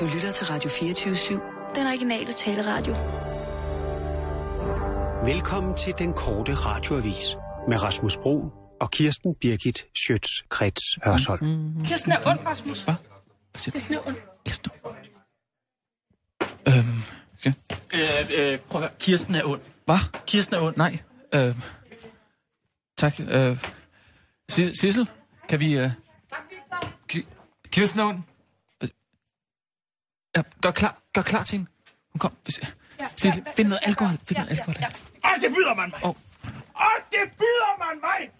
Du lytter til Radio 24-7. Den originale taleradio. Velkommen til den korte radioavis med Rasmus Bro og Kirsten Birgit Schøtz-Krets Hørsholm. Mm. Kirsten er ond, Rasmus. Hvad? Kirsten er ond. Kirsten. Øhm, skal... Øh, øh, prøv at høre. Kirsten er ond. Hvad? Kirsten er ond. Nej. Øh, tak. Øh, Sis- Sissel, kan vi... Øh, Kirsten er ond. Ja, gør, klar, gør klar til hende. Hun kom. Hvis, Sissel, find noget alkohol. Find noget alkohol. Og det byder man mig. Åh. Og det byder man mig.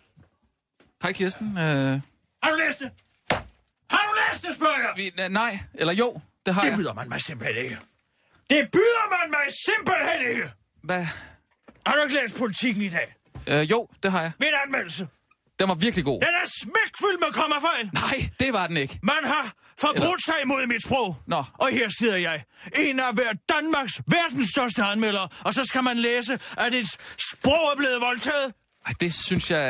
Hej Kirsten. Øh, Har du læst det? Har du læst det, spørger jeg? vi, nej, eller jo, det har Det jeg. byder man mig simpelthen ikke. Det byder man mig simpelthen ikke. Hvad? Har du ikke læst politikken i dag? Øh, jo, det har jeg. Min anmeldelse. Den var virkelig god. Den er smækfyldt med kommafejl. Nej, det var den ikke. Man har forbrudt sig imod mit sprog. Nå. Og her sidder jeg, en af hver Danmarks verdens største anmeldere, og så skal man læse, at et sprog er blevet voldtaget. Ej, det synes jeg...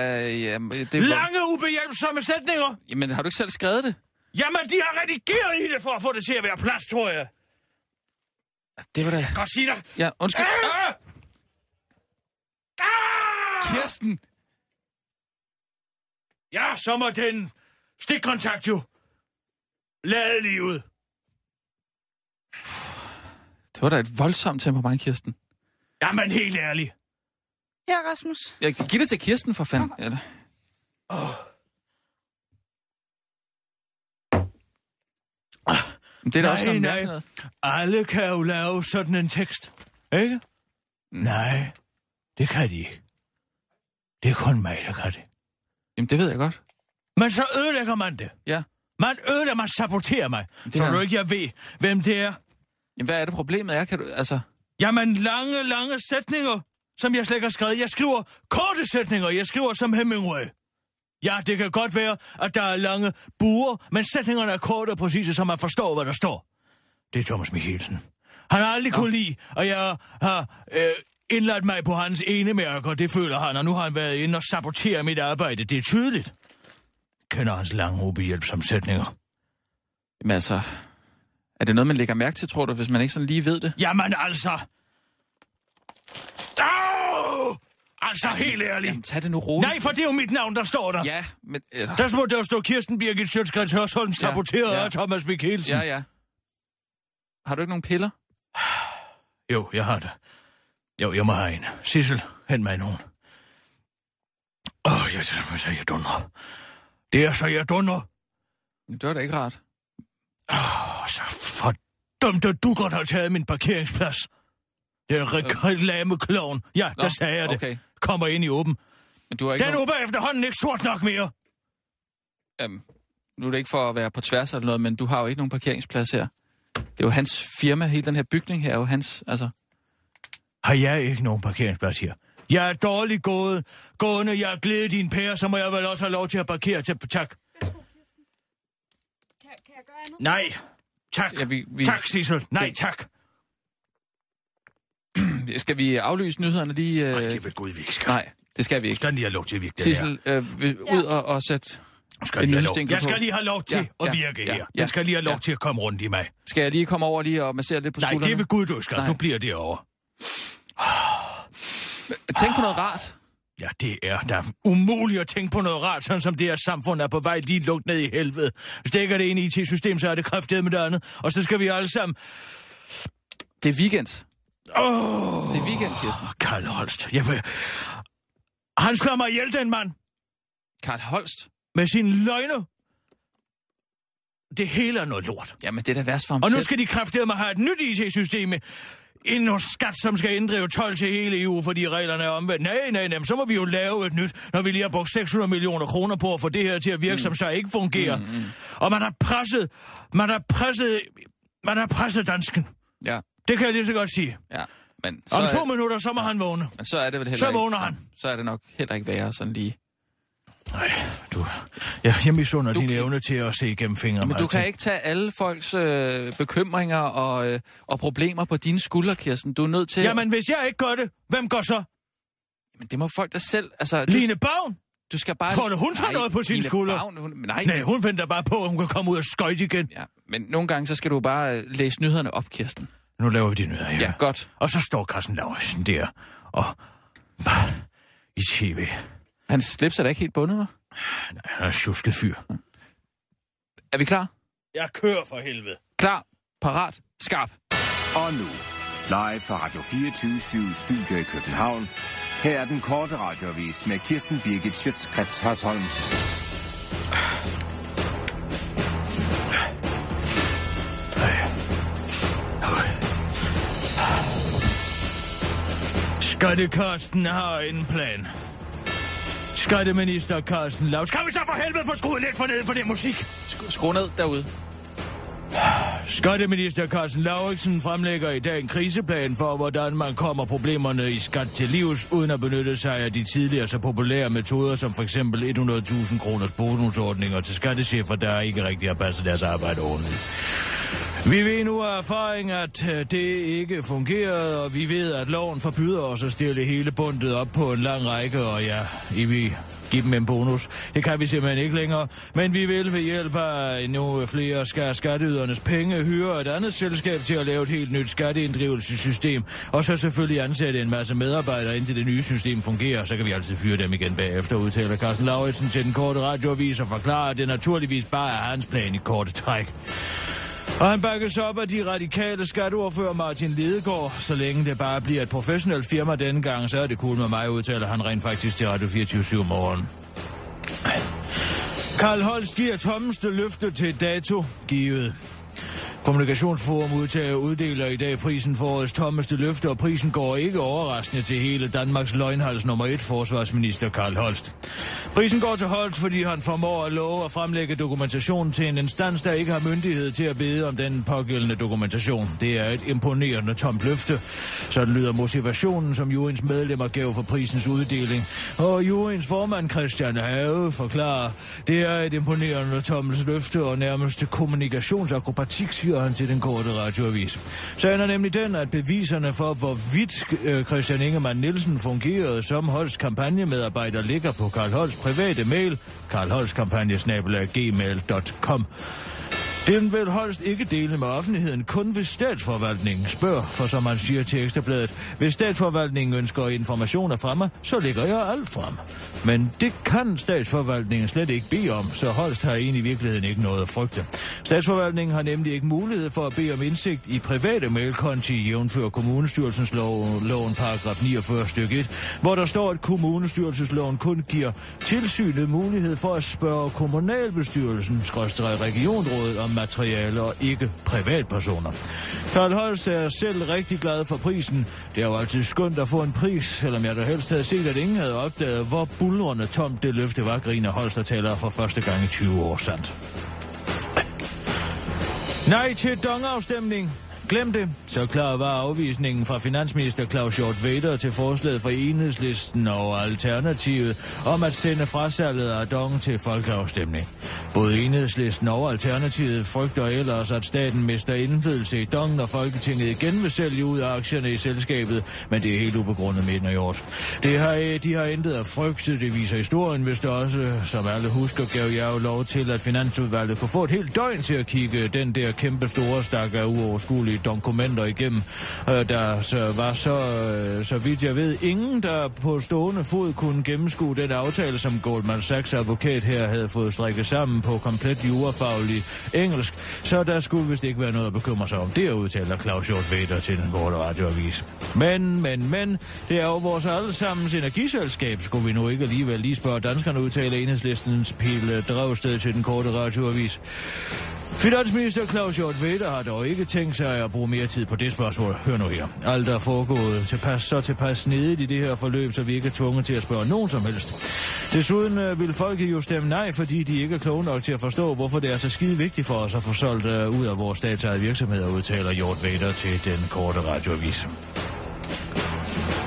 Ja, det var... Lange, ubehjælpsomme sætninger. Jamen, har du ikke selv skrevet det? Jamen, de har redigeret i det for at få det til at være plads, tror jeg. Det var da... Godt sige dig. Ja, undskyld. Ah! Ah! Kirsten! Ja, så må den stikkontakt jo lade livet. Det var da et voldsomt temperament, Kirsten. Jamen, helt ærligt. Ja, Rasmus. Jeg kan give det til Kirsten, for fanden. Eller... Men det er da også Nej, noget nej. noget. Alle kan jo lave sådan en tekst, ikke? Mm. Nej, det kan de ikke. Det er kun mig, der kan det. Jamen, det ved jeg godt. Men så ødelægger man det. Ja. Man ødelægger, man saboterer mig. Det Tror du ikke, jeg ved, hvem det er? Jamen, hvad er det problemet er? Kan du, altså... Jamen, lange, lange sætninger, som jeg slet ikke har skrevet. Jeg skriver korte sætninger, jeg skriver som Hemingway. Ja, det kan godt være, at der er lange buer, men sætningerne er korte og præcise, så man forstår, hvad der står. Det er Thomas Michelsen. Han har aldrig kunnet lide, og jeg har øh, indladt mig på hans ene mærker, det føler han, og nu har han været inde og saboteret mit arbejde. Det er tydeligt. Kender hans lange, ubehjælpsomme sætninger. Jamen, altså... Er det noget, man lægger mærke til, tror du, hvis man ikke sådan lige ved det? Jamen altså... Au! Altså, helt ærligt. Jamen, tag det nu roligt. Nej, for det er jo mit navn, der står der. Ja, men... Øh, Der må der jo stå Kirsten Birgit Sjøtskrets Hørsholm, saboteret ja. af Thomas Mikkelsen. ja, ja. Har du ikke nogen piller? Jo, jeg har det. Jo, jeg må have en. Sissel, hent mig nogen. Åh, oh, jeg er så jeg dunder. Det er så jeg dunder. Det var da ikke rart. Åh, oh, så fordømt, at du godt har taget min parkeringsplads. Det er reklamekloven. Ja, Nå, der sagde jeg det. okay. Kommer ind i åben. Men du har ikke Den nogen... åben er efterhånden ikke sort nok mere. Øhm, nu er det ikke for at være på tværs eller noget, men du har jo ikke nogen parkeringsplads her. Det er jo hans firma, hele den her bygning her er jo hans, altså... Har jeg ikke nogen parkeringsplads her? Jeg er dårligt gået. Gående, jeg er glædet i en pære, så må jeg vel også have lov til at parkere til. Tak. Kan, kan jeg gøre andet? Nej. Tak. Ja, vi- vi- Tak, Sissel. Nej, tak. Skal vi aflyse nyhederne lige? Øh... Nej, det vil Gud, vi ikke skal. Nej, det skal vi ikke. Skal lige have lov til at virke det. Sissel, øh, vil ud og, og sætte... Skal en lige lov. Jeg skal lige have lov til Ja, at ja, virke ja, her. ja, Den skal lige have lov ja. til at komme rundt i mig. Skal jeg lige komme over lige og massere lidt på Nej, skuldrene? det vil Gud, du skal. Nej. Nu bliver det over. Tænk på noget rart. Ja, det er da umuligt at tænke på noget rart, sådan som det her samfund er på vej lige lugt ned i helvede. Hvis det det ene IT-system, så er det kræftet med det andet. Og så skal vi alle sammen... Det er weekend. Åh, Det er weekend, Kirsten. Karl Holst. Jeg vil... Han slår mig ihjel, den mand, Karl Holst. med sin løgne. Det hele er noget lort. Jamen, det er da værst for ham Og nu selv. skal de kraftedeme have et nyt IT-system ind hos skat, som skal inddrive 12 til hele EU, fordi reglerne er omvendt. Nej, nej, nej, så må vi jo lave et nyt, når vi lige har brugt 600 millioner kroner på at få det her til at virke, mm. som så ikke fungerer. Mm, mm. Og man har presset, man har presset, man har presset dansken. Ja, Det kan jeg lige så godt sige. ja. Men så, Om er, to minutter, så må han vågne. men så er det vel heller Så ikke... vågner han. Så er det nok heller ikke værre sådan lige. Nej, du... Ja, jeg misunder Du din kan- evne til at se igennem fingre. Men du kan ikke tage alle folks øh, bekymringer og, øh, og problemer på dine skuldre, Kirsten. Du er nødt til... Jamen, hvis jeg ikke gør det, hvem gør så? Men det må folk der selv... Altså, du, Line Bavn? du skal bare... Tror du, hun tager noget på sine Line skuldre? Bavn, hun, nej, Nej, hun venter bare på, at hun kan komme ud og skøjte igen. Ja, men nogle gange så skal du bare øh, læse nyhederne op, Kirsten. Nu laver vi de nyheder her. Ja, godt. Og så står Carsten Lauritsen der og i tv. Hans slips er da ikke helt bundet, hva'? Han er en tjusket fyr. Er vi klar? Jeg kører for helvede. Klar, parat, skarp. Og nu, live fra Radio 24 Studio i København. Her er den korte radiovis med Kirsten Birgit Schøtzgrads Hasholm. Skattekarsten har en plan. Skatteminister Carsten Lav. Skal vi så for helvede få skruet lidt for ned for det musik? Sk- skru ned derude. Skatteminister Carsten Lauritsen fremlægger i dag en kriseplan for, hvordan man kommer problemerne i skat til livs, uden at benytte sig af de tidligere så populære metoder, som for eksempel 100.000 kroners bonusordninger til skattechefer, der ikke rigtig har passet deres arbejde ordentligt. Vi ved nu af erfaring, at øh, det ikke fungerede, og vi ved, at loven forbyder os at stille hele bundet op på en lang række, og ja, I vil give dem en bonus. Det kan vi simpelthen ikke længere, men vi vil ved hjælp af endnu flere skal skatteydernes penge hyre et andet selskab til at lave et helt nyt skatteinddrivelsessystem, og så selvfølgelig ansætte en masse medarbejdere, indtil det nye system fungerer, så kan vi altid fyre dem igen bagefter, udtaler Carsten Lauritsen til den korte radioavis og forklarer, at det naturligvis bare er hans plan i korte træk. Og han bakkes op af de radikale skatteordfører Martin Lidegaard. Så længe det bare bliver et professionelt firma denne gang, så er det cool med mig, udtaler han rent faktisk til Radio 24 morgen. Karl Holst giver tommeste løfte til dato givet. Kommunikationsforum udtager uddeler i dag prisen for årets tommeste løfte, og prisen går ikke overraskende til hele Danmarks løgnhals nummer 1, forsvarsminister Karl Holst. Prisen går til Holst, fordi han formår at love at fremlægge dokumentation til en instans, der ikke har myndighed til at bede om den pågældende dokumentation. Det er et imponerende tomt løfte. Sådan lyder motivationen, som juryens medlemmer gav for prisens uddeling. Og juryens formand Christian Have forklarer, det er et imponerende tomt løfte og nærmest kommunikationsakrobatik, siger han til den korte radioavis. Sagen er nemlig den, at beviserne for, hvorvidt øh, Christian Ingemann Nielsen fungerede som Holst kampagnemedarbejder, ligger på Karl Holst private mail, karlholstkampagnesnabelag.gmail.com. Den vil Holst ikke dele med offentligheden, kun hvis statsforvaltningen spørger, for som man siger til Ekstrabladet, hvis statsforvaltningen ønsker informationer fra mig, så lægger jeg alt frem. Men det kan statsforvaltningen slet ikke bede om, så Holst har egentlig i virkeligheden ikke noget at frygte. Statsforvaltningen har nemlig ikke mulighed for at bede om indsigt i private mailkonti, jævnfører kommunestyrelsens lov, loven paragraf 49 stykke 1, hvor der står, at kommunestyrelsesloven kun giver tilsynet mulighed for at spørge kommunalbestyrelsen, regionrådet om materiale og ikke privatpersoner. Karl Holst er selv rigtig glad for prisen. Det er jo altid skønt at få en pris, selvom jeg da helst havde set, at ingen havde opdaget, hvor bulrende tomt det løfte var, griner Holst og taler for første gang i 20 år sandt. Nej til dongafstemning. Glem det. Så klar var afvisningen fra finansminister Claus Hjort Vader til forslaget fra enhedslisten og Alternativet om at sende frasalget af dong til folkeafstemning. Både enhedslisten og Alternativet frygter ellers, at staten mister indflydelse i dong, når Folketinget igen vil sælge ud af aktierne i selskabet, men det er helt ubegrundet, mener Hjort. Det har, de har intet at frygte, det viser historien, hvis det også, som alle husker, gav jeg jo lov til, at Finansudvalget kunne få et helt døgn til at kigge den der kæmpe store stak af uoverskuelige dokumenter igennem. Øh, Der så var så, øh, så vidt jeg ved, ingen, der på stående fod kunne gennemskue den aftale, som Goldman Sachs advokat her havde fået strikket sammen på komplet jurafaglig engelsk. Så der skulle vist ikke være noget at bekymre sig om. Det udtaler Claus Hjort Vader til den korte radioavis. Men, men, men, det er jo vores allesammens energiselskab. Skulle vi nu ikke alligevel lige spørge danskerne, udtaler enhedslistens Pille Dragsted til den korte radioavis. Finansminister Claus Hjort Vader har dog ikke tænkt sig at bruge mere tid på det spørgsmål. Hør nu her. Alt er foregået tilpas, så tilpas nede i det her forløb, så vi ikke er tvunget til at spørge nogen som helst. Desuden øh, vil folket jo stemme nej, fordi de ikke er kloge nok til at forstå, hvorfor det er så skide vigtigt for os at få solgt øh, ud af vores statsejede virksomheder, udtaler Hjort Vader til den korte radioavis.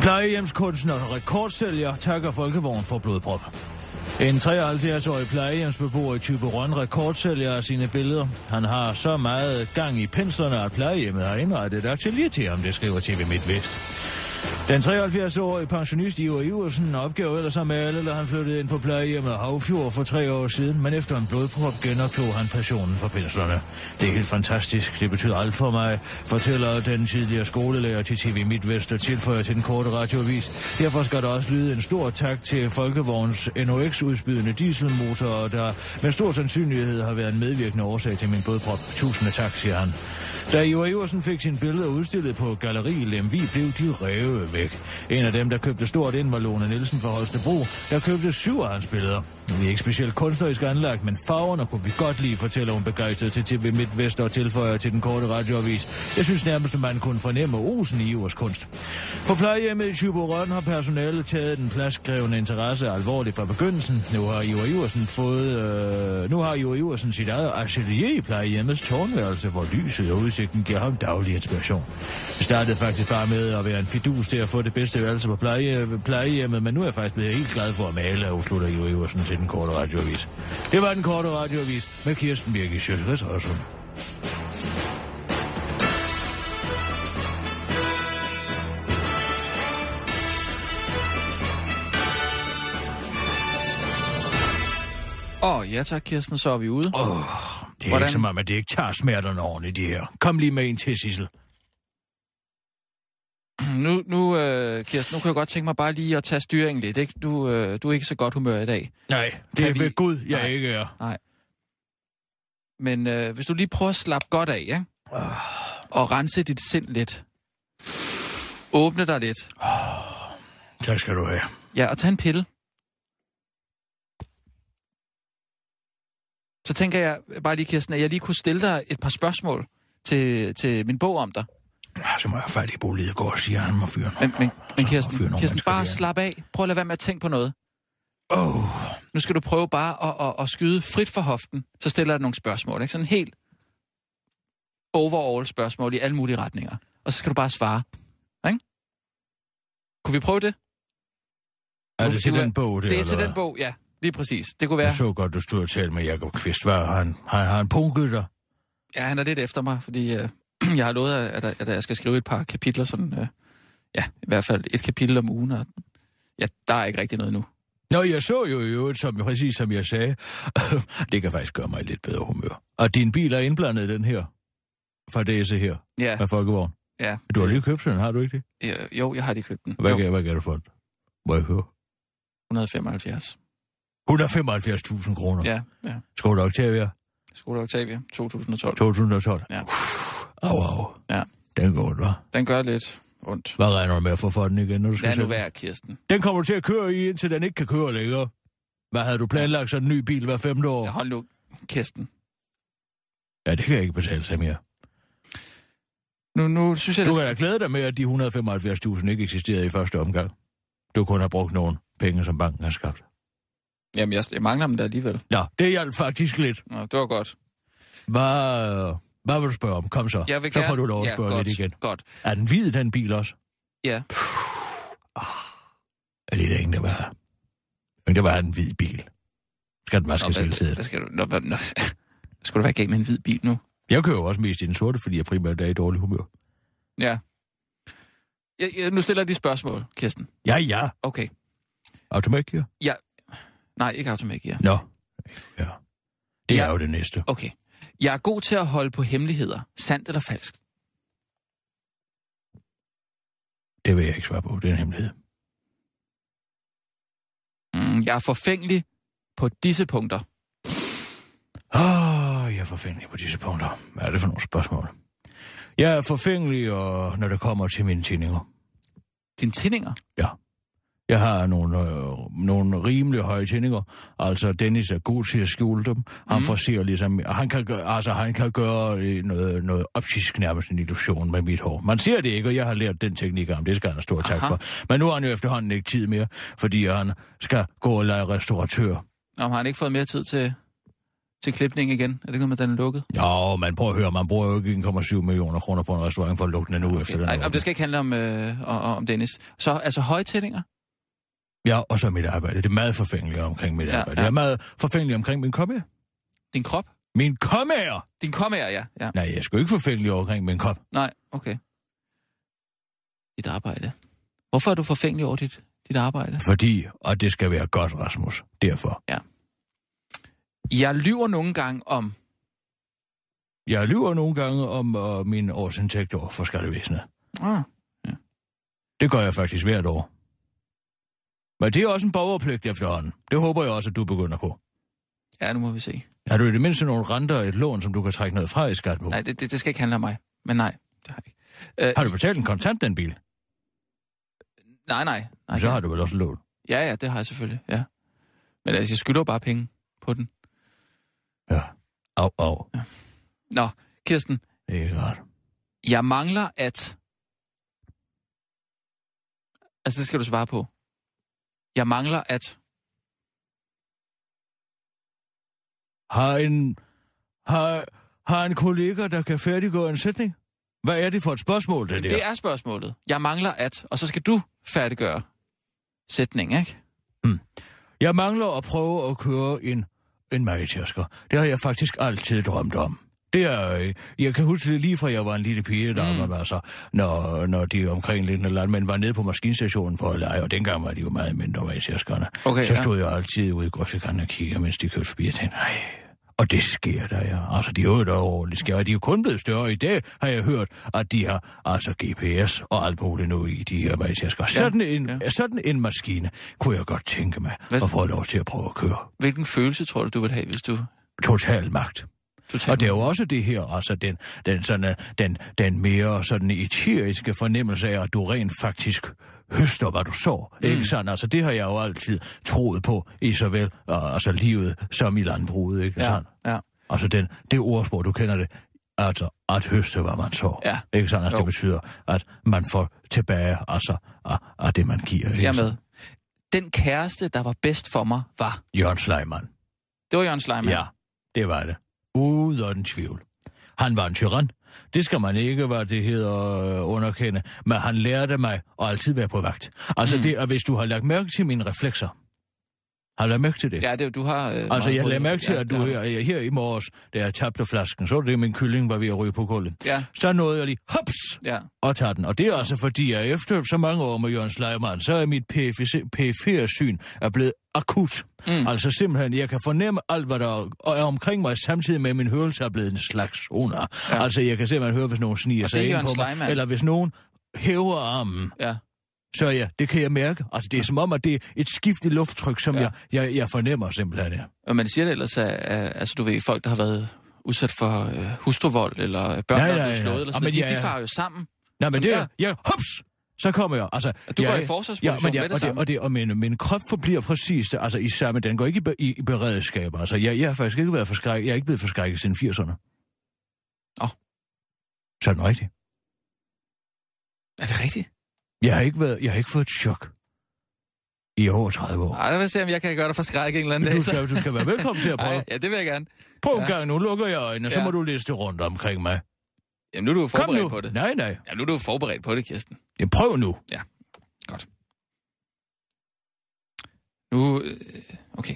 Plejehjemskunstner og rekordsælger takker Folkevogn for blodprop. En 73-årig plejehjemsbeboer i Typerøn rekordsælger sine billeder. Han har så meget gang i penslerne, at plejehjemmet har indrettet et atelier til ham, det skriver TV MidtVest. Den 73-årige pensionist Ivar Iversen opgav ellers at alle, da han flyttede ind på plejehjemmet Havfjord for tre år siden, men efter en blodprop genoptog han passionen for penslerne. Det er helt fantastisk. Det betyder alt for mig, fortæller den tidligere skolelærer til TV MidtVest og tilføjer til den korte radioavis. Derfor skal der også lyde en stor tak til Folkevogns NOx-udspydende dieselmotor, der med stor sandsynlighed har været en medvirkende årsag til min blodprop. Tusind tak, siger han. Da Ivar Iversen fik sine billeder udstillet på Galeri Lemvi, blev de revet væk. En af dem, der købte stort ind, var Lone Nielsen fra Holstebro, der købte syv af hans billeder. Vi er ikke specielt kunstnerisk anlagt, men farverne kunne vi godt lide, fortæller hun begejstret til TV MidtVest og tilføjer til den korte radioavis. Jeg synes nærmest, at man kunne fornemme osen i vores kunst. På plejehjemmet i Tyborøn har personalet taget den pladskrævende interesse alvorligt fra begyndelsen. Nu har Ivar Iversen fået... Øh, nu har Ivar Iversen sit eget atelier i plejehjemmets tårnværelse, hvor lyset og udsigten giver ham daglig inspiration. Det startede faktisk bare med at være en fidus til at få det bedste værelse på pleje, plejehjemmet, men nu er jeg faktisk blevet helt glad for at male, afslutter Ivar Iversen til den korte radioavis. Det var den korte radioavis med Kirsten Birgit Sjøtgræs også. Åh, oh, ja tak, Kirsten, så er vi ude. Åh, oh, det er Hvordan? ikke som om, at det ikke tager smerterne ordentligt, det her. Kom lige med en til, Sissel. Nu, nu øh, Kirsten, nu kan jeg godt tænke mig bare lige at tage styringen lidt. Ikke? Du, øh, du er ikke så godt humør i dag. Nej, det Kan er vi- ved Gud, jeg Nej. ikke er. Men øh, hvis du lige prøver at slappe godt af, ja? og rense dit sind lidt. Åbne dig lidt. Tak skal du have. Ja, og tage en pille. Så tænker jeg bare lige, Kirsten, at jeg lige kunne stille dig et par spørgsmål til, til min bog om dig. Ja, så må jeg fat i boliget går og siger, at han må fyre Men, noget. men, men Kirsten, fyre nogle Kirsten bare slap af. Prøv at lade være med at tænke på noget. Oh, Nu skal du prøve bare at, at, at skyde frit for hoften. Så stiller jeg nogle spørgsmål. Ikke? Sådan helt overall spørgsmål i alle mulige retninger. Og så skal du bare svare. Ikke? Kunne vi prøve det? er det til Du- den bog, det, Det er eller til den bog, ja. Lige præcis. Det kunne være... Jeg så godt, du stod og talte med Jacob Kvist. Har han? Har, har han punket dig? Ja, han er lidt efter mig, fordi øh, jeg har lovet, at, at, jeg skal skrive et par kapitler, sådan, øh, ja, i hvert fald et kapitel om ugen, og ja, der er ikke rigtig noget nu. Nå, jeg så jo i øvrigt, som, præcis som jeg sagde, det kan faktisk gøre mig lidt bedre humør. Og din bil er indblandet i den her fadese her Ja, af Folkevogn. ja. Du har lige købt den, har du ikke det? Jo, jeg har lige købt den. Hvad, kan, hvad kan du for den? Må jeg høre? 175. 175.000 kroner. Ja, ja. Skoda Octavia Skoda Octavia, 2012. 2012. Ja. Au, au. Ja. Den går, hva'? Den gør lidt ondt. Hvad regner du med at få for den igen, når du skal Lad nu være, Kirsten. Den kommer du til at køre i, indtil den ikke kan køre længere. Hvad havde du planlagt sådan en ny bil hver femte år? Ja, hold nu, Kirsten. Ja, det kan jeg ikke betale sig mere. Nu, nu synes jeg, Du kan da glæde dig med, at de 175.000 ikke eksisterede i første omgang. Du kunne have brugt nogle penge, som banken har skabt. Jamen, jeg, jeg mangler dem der alligevel. Ja, det hjalp faktisk lidt. Nå, det var godt. Hvad, hvad vil du spørge om? Kom så. Jeg vil så gerne... får du lov at ja, spørge godt, lidt igen. Godt. Er den hvid, den bil også? Ja. Er det ikke, der var? Det var en hvid bil. Skal den vaskes hele tiden? skal du... Nå, nå, skal du være med en hvid bil nu? Jeg kører jo også mest i den sorte, fordi jeg primært er i dårlig humør. Ja. Jeg, jeg, nu stiller jeg de spørgsmål, Kirsten. Ja, ja. Okay. Automatgear? Nej, ikke automatik, ja. Nå. Ja. Det Ja. er jo det næste. Okay. Jeg er god til at holde på hemmeligheder. Sandt eller falsk? Det vil jeg ikke svare på. Det er en hemmelighed. Mm, jeg er forfængelig på disse punkter. Åh, oh, jeg er forfængelig på disse punkter. Hvad er det for nogle spørgsmål? Jeg er forfængelig, og når det kommer til mine tændinger. Dine tændinger? Ja. Jeg har nogle, øh, nogle rimelig høje tændinger. Altså, Dennis er god til at skjule dem. Han Mhm. forser ligesom... Han kan, gøre, altså, han kan gøre øh, noget, noget optisk nærmest en illusion med mit hår. Man ser det ikke, og jeg har lært den teknik om. Det skal han have stor tak for. Men nu har han jo efterhånden ikke tid mere, fordi han skal gå og lege restauratør. Nå, har han ikke fået mere tid til, til klipning igen? Er det ikke noget med, den er lukket? Jo, man prøver at høre, man bruger jo ikke 1,7 millioner kroner på en restaurant for at lukke den nu efter den. Nej, om det skal ikke handle om, øh, om, om Dennis. Så altså høje tændinger? Ja, og så mit arbejde. Det er meget forfængeligt omkring mit Ja, arbejde. ja. Jeg er meget forfængelig omkring min komme. Din krop? Min komme! Din kommer, ja. ja. Nej, jeg skal jo ikke forfængelig omkring min krop. Nej, okay. Dit arbejde. Hvorfor er du forfængelig over dit, dit arbejde? Fordi, og det skal være godt, Rasmus. Derfor. Jeg lyver nogle gange om... Jeg lyver nogle gange om uh, min årsindtægt over for skattevæsenet. Ah, Det gør jeg faktisk hvert år. Men det er også en borgerpligt efterhånden. Det håber jeg også, at du begynder på. ja, nu må vi se. Har du i det mindste nogle renter og et lån, som du kan trække noget fra i skat på? Nej, det, det, det skal ikke handle om mig. Men nej, det har jeg ikke. Øh, Har du betalt en kontant, den bil? Nej, nej. nej Så ja. har du vel også lån. Ja, ja, det har jeg selvfølgelig, ja. Men altså, jeg skylder bare penge på den. Ja. Au, au. Nå, Kirsten, Det er rart. jeg mangler at... Altså, det skal du svare på. Jeg mangler at... Har en, har, har en kollega, der kan færdiggøre en sætning? Hvad er det for et spørgsmål, det der? Det er spørgsmålet. Jeg mangler at... Og så skal du færdiggøre sætningen, ikke? Jeg mangler at prøve at køre en, en majtærsker. Det har jeg faktisk altid drømt om. Det er, øh, jeg kan huske det lige fra jeg var en lille pige, der mm. var altså, når, når de omkringliggende landmænd var nede på maskinstationen for at lege, og dengang var de jo meget mindre majtærskerne. Okay, så ja. stod jeg altid ude i grøftekanten og kiggede, mens de kørte forbi, og tænkte, nej, og det sker der, ja. Altså, de er jo et overordentligt sker, og de er jo kun blevet større i dag, har jeg hørt, at de har altså GPS og alt muligt nu i de her majtærsker. Sådan, en, ja. sådan en maskine kunne jeg godt tænke mig Hvad- at få lov til at prøve at køre. Hvilken følelse tror du, du vil have, hvis du... Total magt. Og det er jo også det her, altså den, den, sådan, den, den mere sådan eteriske fornemmelse af, at du rent faktisk høster, hvad du så. Mm. Ikke sandt? Altså det har jeg jo altid troet på i såvel uh, altså livet som i landbruget, ikke Ja, sandt? ja. Altså den, det ordsprog, du kender det, altså at høste, hvad man så. Ja. Ikke sandt? Altså Jo. det betyder, at man får tilbage, altså af, af det, man giver. ikke Jeg med. Den kæreste, der var bedst for mig, var... Jørgen Sleiman. Det var Jørgen Sleiman. Ja, det var det. Uden tvivl. Han var en tyran. Det skal man ikke, hvad det hedder, øh, underkende. Men han lærte mig at altid være på vagt. Altså mm. det, og hvis du har lagt mærke til mine reflekser. Har du lagt mærke til det? Ja, det, du har... Øh, Altså, jeg lagde mærke til, ja, at du har her, her i morges, da jeg tabte flasken, så det, min kylling var ved at ryge på gulvet. Ja, Så nåede jeg lige, hops, ja. og tage den. Og det er altså fordi, jeg efter så mange år med Jørgen Sleiman, så er mit PFR-syn er blevet akut. Mm. Altså simpelthen, jeg kan fornemme alt, hvad der er omkring mig, samtidig med, at min hørelse er blevet en slags sonar. Ja. Ja. Altså, jeg kan simpelthen høre, hvis nogen sniger Og sig ind på mig, eller hvis nogen hæver armen, ja. så ja, det kan jeg mærke. Altså, det er som om, at det er et skift i lufttryk, som Ja. ja. jeg, jeg, jeg fornemmer simpelthen, ja. Og man siger det ellers, at, at altså, du ved, folk, der har været udsat for øh, hustruvold, eller børn, Nej, der er blevet slået, eller Og sådan men noget, de, ja, de ja. farer jo sammen. Nej, men det er- er... Ja, hops! Så kommer jeg. Altså, Du går jeg, i forsvarsposition ja, men jeg, med det og det, og, det, og min, min krop forbliver præcis, det, altså i samme, den går ikke i, i, i beredskab. Altså, jeg, jeg har faktisk ikke været forskrækket, jeg er ikke blevet forskrækket siden 80'erne. Åh. Så er den rigtig. Er det rigtigt? Jeg har ikke, været, jeg har ikke fået et chok i over 30 år. Ej, jeg vil se, om jeg kan gøre dig forskrækket en eller anden Men dag. du så- skal, du skal være velkommen til at prøve. Ej, ja, det vil jeg gerne. Prøv en ja. gang, nu lukker jeg øjnene, så Ja. må du liste rundt omkring mig. Jamen, nu er du jo forberedt på det. Nej, nej. Ja, nu er du jo forberedt på det, Kirsten. Ja, prøv nu. Godt. Nu, øh, okay.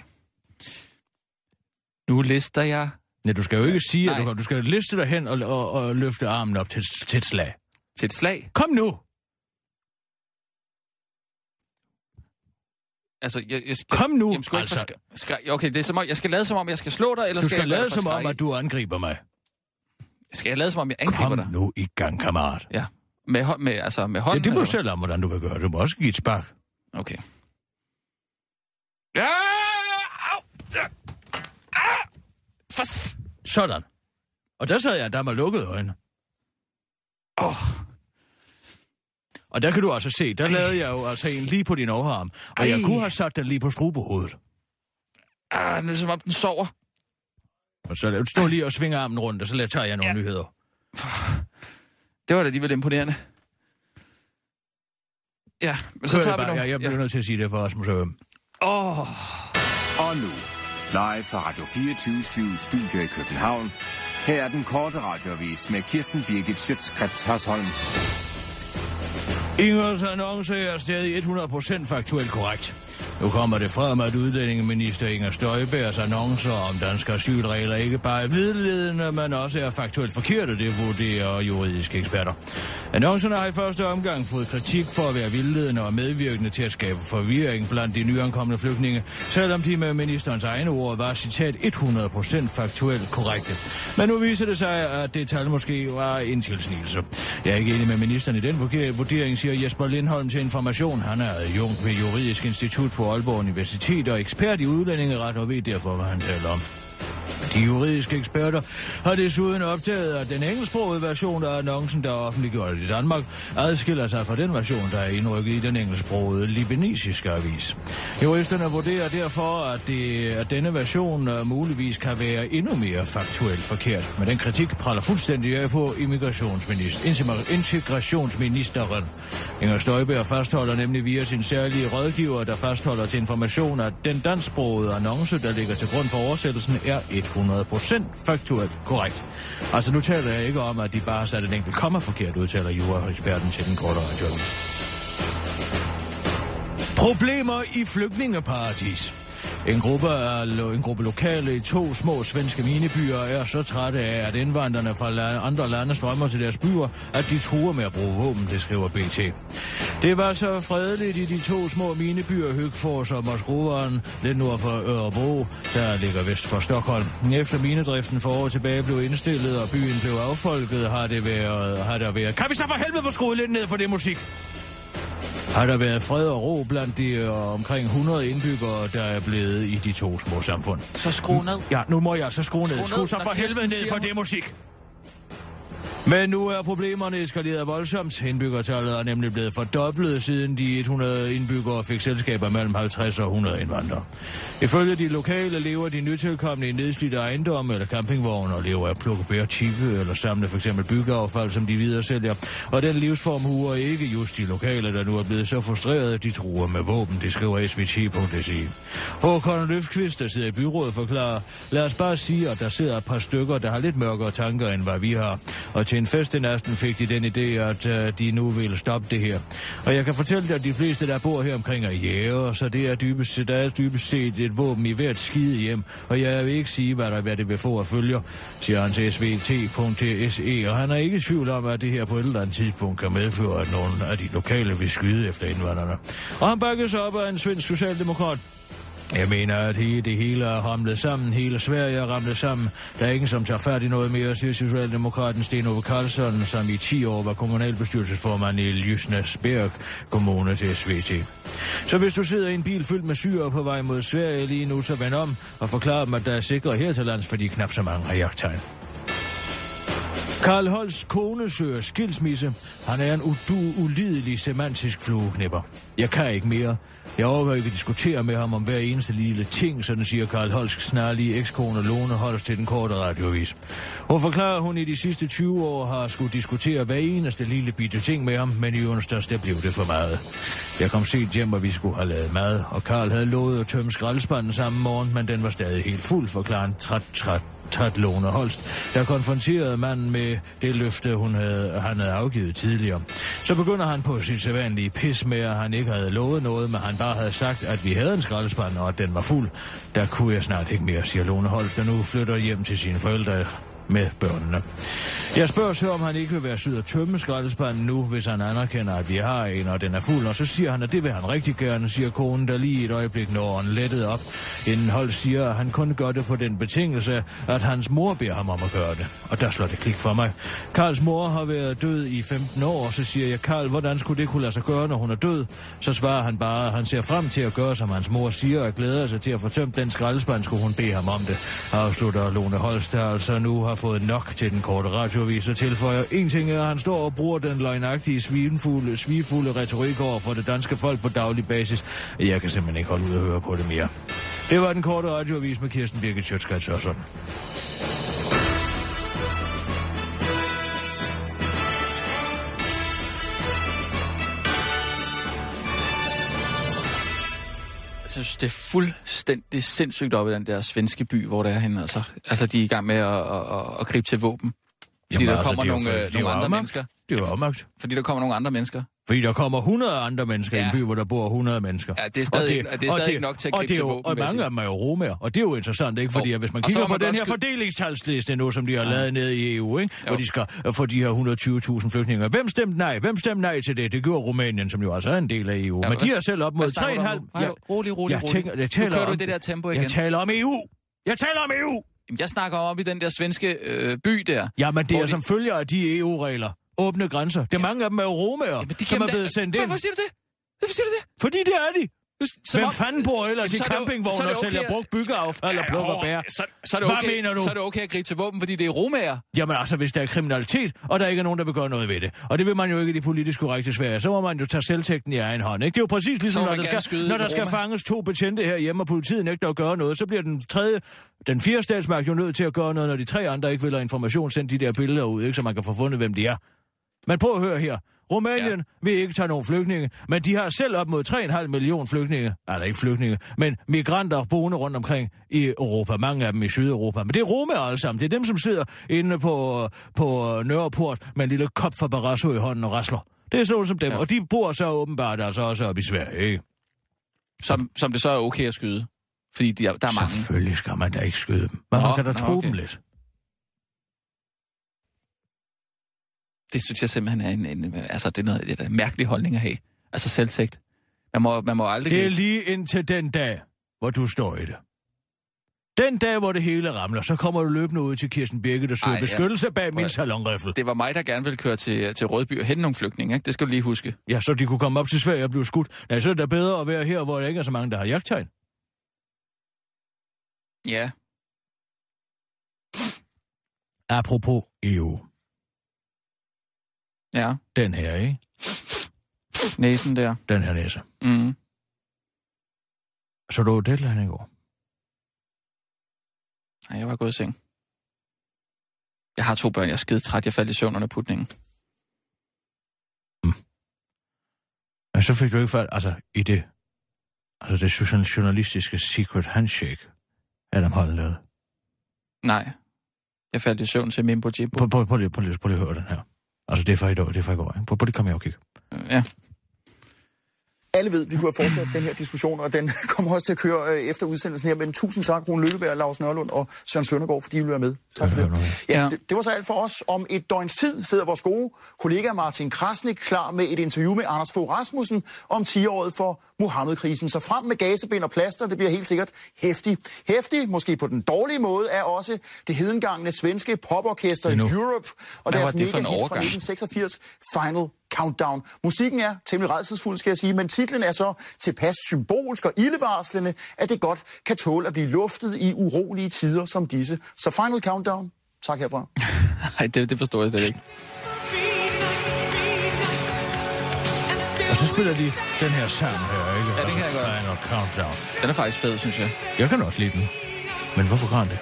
Nu lister jeg... Ja, du skal jo ikke sige, at Nej. du, kan- du skal liste dig hen og, og, og løfte armen op til, til et slag. Til et slag. Kom nu! Altså, jeg, jeg skal... Kom nu! Jamen, skal altså, altså... skal, okay, det er som om, jeg skal lade som om, jeg skal slå dig, eller du skal, skal jeg lade som om, at du angriber mig. Skal jeg lade som om, jeg angriber Kom dig? nu i gang, kammerat. Ja. Med, hå- med, altså, med Det, hånden? det må du selv om, hvordan du vil gøre. Du må også give et spark. Okay. Ja! Au! Ja! Ah! For... Sådan. Og der sad jeg der med lukkede øjne. Åh, Og der kan du altså se, der lavede jeg jo altså en lige på din overarm. Og jeg Ej. kunne have sat den lige på strubehovedet. ah, det er som om, den sover. Og så lad- stå lige og svinge armen rundt, og så lad- tager jeg nogle Ja. ja. nyheder. Det var da alligevel imponerende. Ja, men så Så tager vi bare, nogle... jeg, jeg bliver nødt til at sige det for Rasmus Øhm. Åh, Og nu, live fra Radio 24 Studio i København. Her er den korte radiovis med Kirsten Birgit Schøtzgrads Hasholm. Ingers annonce er stadig 100% faktuelt korrekt. Nu kommer det frem, at udlændingeminister Inger Støjbergs annoncer om danske asylregler ikke bare er vidledende, men også er faktuelt forkerte, det vurderer juridiske eksperter. Annoncerne har i første omgang fået kritik for at være vildledende og medvirkende til at skabe forvirring blandt de nyankomne flygtninge, selvom de med ministerens egne ord var citat 100% faktuelt korrekte. Men nu viser det sig, at det tal måske var en tilsnigelse. Jeg er ikke enig med ministeren i den vurdering, siger Jesper Lindholm til Information. Han er adjunkt ved Juridisk Institut for Aalborg Universitet og ekspert i udlændingeret og ved derfor, hvad han taler om. De juridiske eksperter har desuden optaget, at den engelsksprogede version af annoncen, der er offentliggjort i Danmark, adskiller sig fra den version, der er indrykket i den engelsksprogede libanesiske avis. Juristerne vurderer derfor, at, det, at denne version øh, muligvis kan være endnu mere faktuelt forkert. Men den kritik praller fuldstændig af på immigrationsminister, integrationsministeren. Inger Støjberg fastholder nemlig via sin særlige rådgiver, der fastholder til information, at den dansksprogede annonce, der ligger til grund for oversættelsen, er 100% faktuelt korrekt. Altså nu taler jeg ikke om, at de bare satte en enkelt komma forkert, udtaler juraeksperten til den korte radioavis. Problemer i flygtningeparadis. En gruppe, af, en gruppe lokale i to små svenske minebyer er så trætte af, at indvandrerne fra lande, andre lande strømmer til deres byer, at de truer med at bruge våben, det skriver BT. Det var så fredeligt i de to små minebyer, Høgfors og Moskrovaren, lidt nord for Ørebro, der ligger vest for Stockholm. Efter minedriften for år tilbage blev indstillet, og byen blev affolket, har det været... Har der været... Kan vi så for helvede få skruet lidt ned for det musik? Har der været fred og ro blandt de øh, omkring 100 indbyggere, der er blevet i de to små samfund. Så skru ned. Ja, nu må jeg så skrue ned. Skru Skru ned, så når for helvede ned for det musik. Men nu er problemerne eskaleret voldsomt. Indbyggertallet er nemlig blevet fordoblet, siden de 100 indbyggere fik selskaber mellem 50 og 100 indvandrere. Ifølge de lokale lever de nytilkommende i nedslidte ejendomme eller campingvogne og lever af plukke bær, tikke eller samle for eksempel byggeaffald, som de videre sælger. Og den livsform huer ikke just de lokale, der nu er blevet så frustrerede, at de truer med våben, det skriver svt.se. Håkon Løfqvist, der sidder i byrådet, forklarer, lad os bare sige, at der sidder et par stykker, der har lidt mørkere tanker, end hvad vi har. Og til en fest den aften fik de den idé, at øh, de nu ville stoppe det her. Og jeg kan fortælle dig, at de fleste, der bor her omkring er jæger, så det er dybest, set- der er dybest set et våben i hvert skide hjem. Og jeg vil ikke sige, hvad, der, hvad det vil få at følge, siger han til svt.se. Og han er ikke i tvivl om, at det her på et eller andet tidspunkt kan medføre, at nogle af de lokale vil skyde efter indvandrerne. Og han bakkes op af en svensk socialdemokrat, jeg mener, at he, det hele er ramlet sammen. Hele Sverige er ramlet sammen. Der er ingen, som tager fat i noget mere, siger Socialdemokraten Sten Ove Karlsson, som i 10 år var kommunalbestyrelsesformand i Ljusnasberg Kommune til SVT. Så hvis du sidder i en bil fyldt med syre på vej mod Sverige lige nu, så vend om og forklar dem, at der er sikre her til lands, fordi knap så mange har jagttegn. Karl Holsts kone søger skilsmisse. Han er en udu, ulidelig semantisk flueknipper. Jeg kan ikke mere. Jeg overvejer ikke at diskutere med ham om hver eneste lille ting, sådan siger Karl Holsk snarlige ekskone Lone Holst til den korte radiovis. Hun forklarer, at hun i de sidste 20 år har skulle diskutere hver eneste lille bitte ting med ham, men i onsdags der blev det for meget. Jeg kom sent hjem, og vi skulle have lavet mad, og Karl havde lovet at tømme skraldespanden samme morgen, men den var stadig helt fuld, forklarer en træt, træt Træt Lone Holst, der konfronterede manden med det løfte, hun havde, han havde afgivet tidligere. Så begynder han på sin sædvanlige pis med, at han ikke havde lovet noget, men han bare havde sagt, at vi havde en skraldespand, og at den var fuld. Der kunne jeg snart ikke mere, siger Lone Holst, der nu flytter hjem til sine forældre med børnene. Jeg spørger så, om han ikke vil være sød at tømme skraldespanden nu, hvis han anerkender, at vi har en, og den er fuld. Og så siger han, at det vil han rigtig gerne, siger konen, der lige et øjeblik når han lettet op. Inden hold siger, at han kun gør det på den betingelse, at hans mor beder ham om at gøre det. Og der slår det klik for mig. Karls mor har været død i 15 år, og så siger jeg, Karl, hvordan skulle det kunne lade sig gøre, når hun er død? Så svarer han bare, at han ser frem til at gøre, som hans mor siger, og glæder sig til at få tømt den skraldespand, skulle hun bede ham om det. Afslutter Lone Holst, der altså nu har fået nok til den korte radioavis og tilføjer, en ting er, at han står og bruger den løgnagtige, svinfulde, svigfulde retorik over for det danske folk på daglig basis. Jeg kan simpelthen ikke holde ud at høre på det mere. Det var den korte radioavis med Kirsten Birgit Sjøtskrets og sådan. Altså, jeg synes, det er fuldstændig sindssygt op i den der svenske by, hvor det er henne. Altså, altså de er i gang med at, at, at, at gribe til våben. Fordi Jamen, der altså, kommer det er jo nogle, for- øh, det er jo nogle andre mennesker. Det var afmagt. Fordi der kommer nogle andre mennesker Fordi der kommer 100 andre mennesker ja. i Ja. en by, hvor der bor 100 mennesker. Ja, det er stadig ikke- det er og stadig ikke nok til at og det er til jo- våben, Og mange af dem er jo romer, og det er jo interessant, ikke? Fordi Jo. at hvis man Og kigger på den her skyde- fordelingstalsliste nu, som de har Ja. lavet nede i EU, ikke? Jo. hvor de skal øh, få de her 120.000 flygtninge. Hvem stemte nej? Hvem stemte nej til det? Det gjorde Rumænien, som jo også er en del af EU. Ja, Men de hvad- er selv op mod Hvad snakker du om 3,5. nu? Ej, rolig, rolig, jeg rolig. tænker, jeg nu taler kører du om i det der tempo igen. Jeg taler om EU! Jeg taler om EU! Jamen, jeg snakker om op i den der svenske øh, by der. Jamen, det er vi- som følger af de EU-regler. Åbne grænser. Det er mange af dem er jo romager, Jamen, de som er da- blevet sendt ind. Hvorfor siger du det? Hvorfor siger du det? Fordi det er de. Nu- som Hvem fanden bor ellers i Så så campingvogne er og sælger okay- brugt byggeaffald og plukker bær? Så, så, er det Hvad okay, mener du? Så er det okay at gribe til våben, fordi det er romager. Jamen altså, hvis der er kriminalitet, og der ikke er nogen, der vil gøre noget ved det. Og det vil man jo ikke i de politisk korrekte Sverige. Så må man jo tage selvtægten i egen hånd. Ikke? Det er jo præcis Så ligesom, når der, skal, når der skal fanges to betjente her hjemme, og politiet nægter at gøre noget. Så bliver den tredje, den fjerde statsmagt jo nødt til at gøre noget, når de tre andre ikke vil have information, sendt de der billeder ud, ikke? så man kan få fundet, hvem de er. Men prøv at høre her. Rumænien ja. vil ikke tage nogen flygtninge, men de har selv op mod 3,5 millioner flygtninge, altså ikke flygtninge, men migranter boende rundt omkring i Europa, mange af dem i Sydeuropa. Men det er romer alle sammen. Det er dem, som sidder inde på, på Nørreport med en lille kop for Barrasso i hånden og rasler. Det er sådan som dem, ja. Og de bor så åbenbart altså også oppe i Sverige, ikke? Som, som det så er okay at skyde. Fordi de er, der er mange. Selvfølgelig skal man da ikke skyde dem, men Nå, man kan da tro okay. dem lidt. Det synes jeg simpelthen er en, en altså det er, noget, det er en mærkelig holdning at have. Altså selvtægt. Man må, man må aldrig... Det er lige indtil den dag, hvor du står i det. Den dag, hvor det hele ramler, så kommer du løbende ud til Kirsten Birke, der søger Ej, ja. beskyttelse bag min salonriffel. Det var mig, der gerne ville køre til, til Rødby og hente nogle flygtninge, ikke? Det skal du lige huske. Ja, så de kunne komme op til Sverige og blive skudt. Nej, så er det da bedre at være her, hvor der ikke er så mange, der har jagttegn. Ja. Apropos EU. Ja. Den her, ikke? Næsen der. Den her næse. Mm. Så du deadline i går? Nej, jeg var gået i seng. Jeg har to børn, jeg er skide træt. Jeg faldt i søvn under putningen. Men så fik du ikke fat, altså i det, altså det journalistiske secret handshake, Adam Holm lavede. Nej. Jeg faldt i søvn til Jimbo. Prøv, lige, prøv lige at høre den her. Altså det er fra i dag, det er fra i går, ikke? Prøv, prøv lige komme her og kigge. Ja. Alle ved, at vi kunne have fortsat den her diskussion, og den kommer også til at køre øh, efter udsendelsen her. Men tusind tak, Rune Lykkeberg, Lars Nørlund og Søren Søndergaard, fordi I vil være med. Tak for det. Ja, det, det var så alt for os. Om et døgns tid sidder vores gode kollega Martin Krasnik klar med et interview med Anders Fogh Rasmussen om 10-året for Mohammed-krisen. Så frem med gasebind og plaster, det bliver helt sikkert hæftig. Hæftig, måske på den dårlige måde, er også det hedengangne svenske poporkester er. Europe og Hvad deres mega hit fra overgang? 1986, Final Countdown. Musikken er temmelig redselsfuld, skal jeg sige, men titlen er så tilpas symbolsk og ildevarslende, at det godt kan tåle at blive luftet i urolige tider som disse. Så Final Countdown, tak herfra. Nej, det, det forstår jeg slet ikke. Og så spiller de den her sang her, ikke? Ja, det kan jeg Altså, godt. Final Countdown. Den er faktisk fed, synes jeg. Jeg kan også lide den. Men hvorfor kan han det?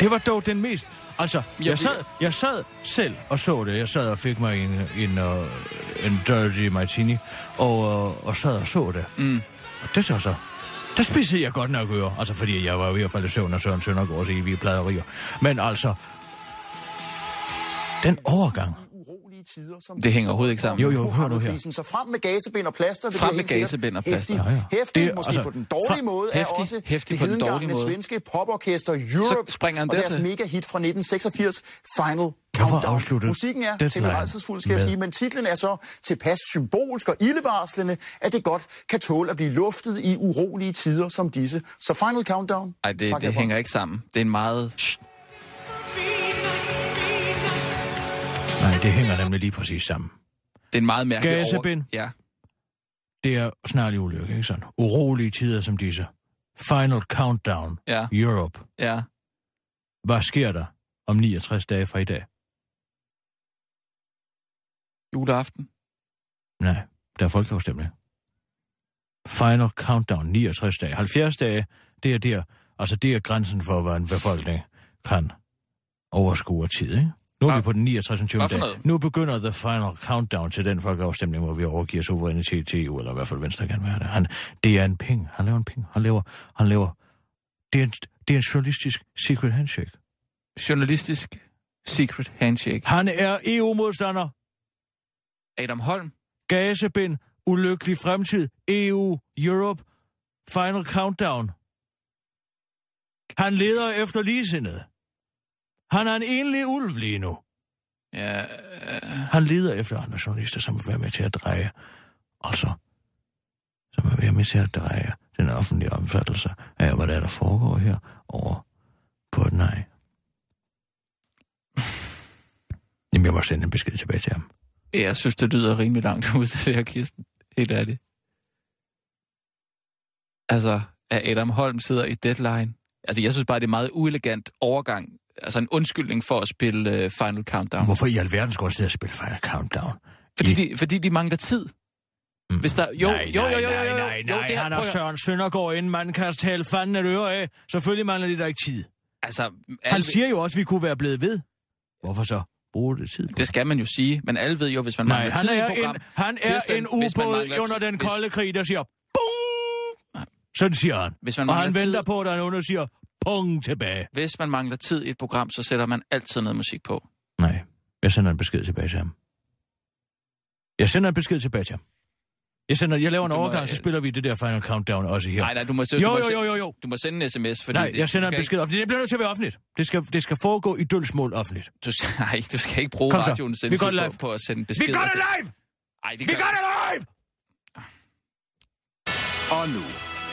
Det var dog den mest... Altså, jeg, sad, jeg sad selv og så det. Jeg sad og fik mig en, en, uh, en dirty martini, og, uh, og sad og så det. Mm. Og det så så... Der spidser jeg godt nok øre. Altså, fordi jeg var jo i hvert fald i søvn og Søren Søndergaards evige pladerier. Men altså... Den overgang. Tider som Det hænger overhovedet ikke sammen. Jo, jo, hør nu her. Så frem med gasebind og plaster. Det Frem med gasebind og plaster. Hæftig, Ja, ja. hæftig Det måske altså, på den dårlige måde, hæftig- er også hæftig det på den dårlige måde. svenske poporkester Europe springer han og deres dertil. mega hit fra 1986, Final Hvorfor Countdown. afslutte Musikken er Deadline temmelig redselsfuld, skal jeg sige, men titlen er så tilpas symbolsk og ildevarslende, at det godt kan tåle at blive luftet i urolige tider som disse. Så Final Countdown, Nej, det, tak det hænger ikke sammen. Det er en meget... Nej, det hænger nemlig lige præcis sammen. Det er en meget mærkelig Gasebind. Ja. Det er snarlig ulykke, ikke sådan? Urolige tider som disse. Final Countdown. Ja. Europe. Ja. Hvad sker der om 69 dage fra i dag? Juleaften. Nej, der er folkeafstemning. Final Countdown, 69 dage. 70 dage, det er der, altså det er grænsen for, hvad en befolkning kan overskue tid, ikke? Nu er vi på den 69. hvad for dag. noget? Nu begynder the final countdown til den folkeafstemning, hvor vi overgiver suverænitet til EU, eller i hvert fald Venstre kan være det. Han, det er en ping. Han laver en ping. Han laver, han laver, det er en, det er en journalistisk secret handshake. Journalistisk secret handshake. Han er EU-modstander. Adam Holm. Gasebind, ulykkelig fremtid, EU, Europe, Final Countdown. Han leder efter ligesindede. Han er en enlig ulv lige nu. Ja, øh, Han leder efter andre journalister, som vil være med til at dreje, og så som vil være med til at dreje den offentlige opfattelse af, hvad der, er, der foregår her over på et nej. Jamen, jeg må sende en besked tilbage til ham. jeg synes, det lyder rimelig langt ud til det her, Kirsten. Helt ærligt. Altså, at Adam Holm sidder i deadline. Altså, jeg synes bare, det er meget uelegant overgang. Altså, en undskyldning for at spille uh, Final Countdown. Hvorfor i alverden skal du sidde og spille Final Countdown? Fordi de, fordi de mangler tid. Hvis der, jo, nej, jo, jo, jo, jo, nej, jo, nej, jo, nej, det her- han at- Søren Søndergaard inden man kan tale fanden et øre af. Selvfølgelig mangler de der ikke tid. Altså, Han alle, siger jo også, at vi kunne være blevet ved. Hvorfor så? Bruge det tid på. det skal man jo sige, men alle ved jo, hvis man Nej, mangler han tid i er, et program... en, han er Kirsten, en ubåd under den kolde krig, der siger bung! Sådan siger han. Hvis man Og han tid- venter på, at der er nogen, der siger pung tilbage. Hvis man mangler tid i et program, så sætter man altid noget musik på. Nej, jeg sender en besked tilbage til ham. Jeg sender en besked tilbage til ham. Jeg, sender, jeg laver en Du må, overgang, så øh, spiller vi det der Final Countdown også her. Nej, nej, du må, jo, du må, jo, jo, jo, jo. Du må sende en sms, fordi... Nej, det- jeg sender en besked offentligt. Det bliver nødt til at være offentligt. Det skal, det skal foregå i dølsmål offentligt. Ikke, du, nej, du skal ikke bruge Kom så. radioen Vi gør det på, live. på at sende Vi beskeder. gør det live! Ej, det Vi gør, gør det live! Og nu,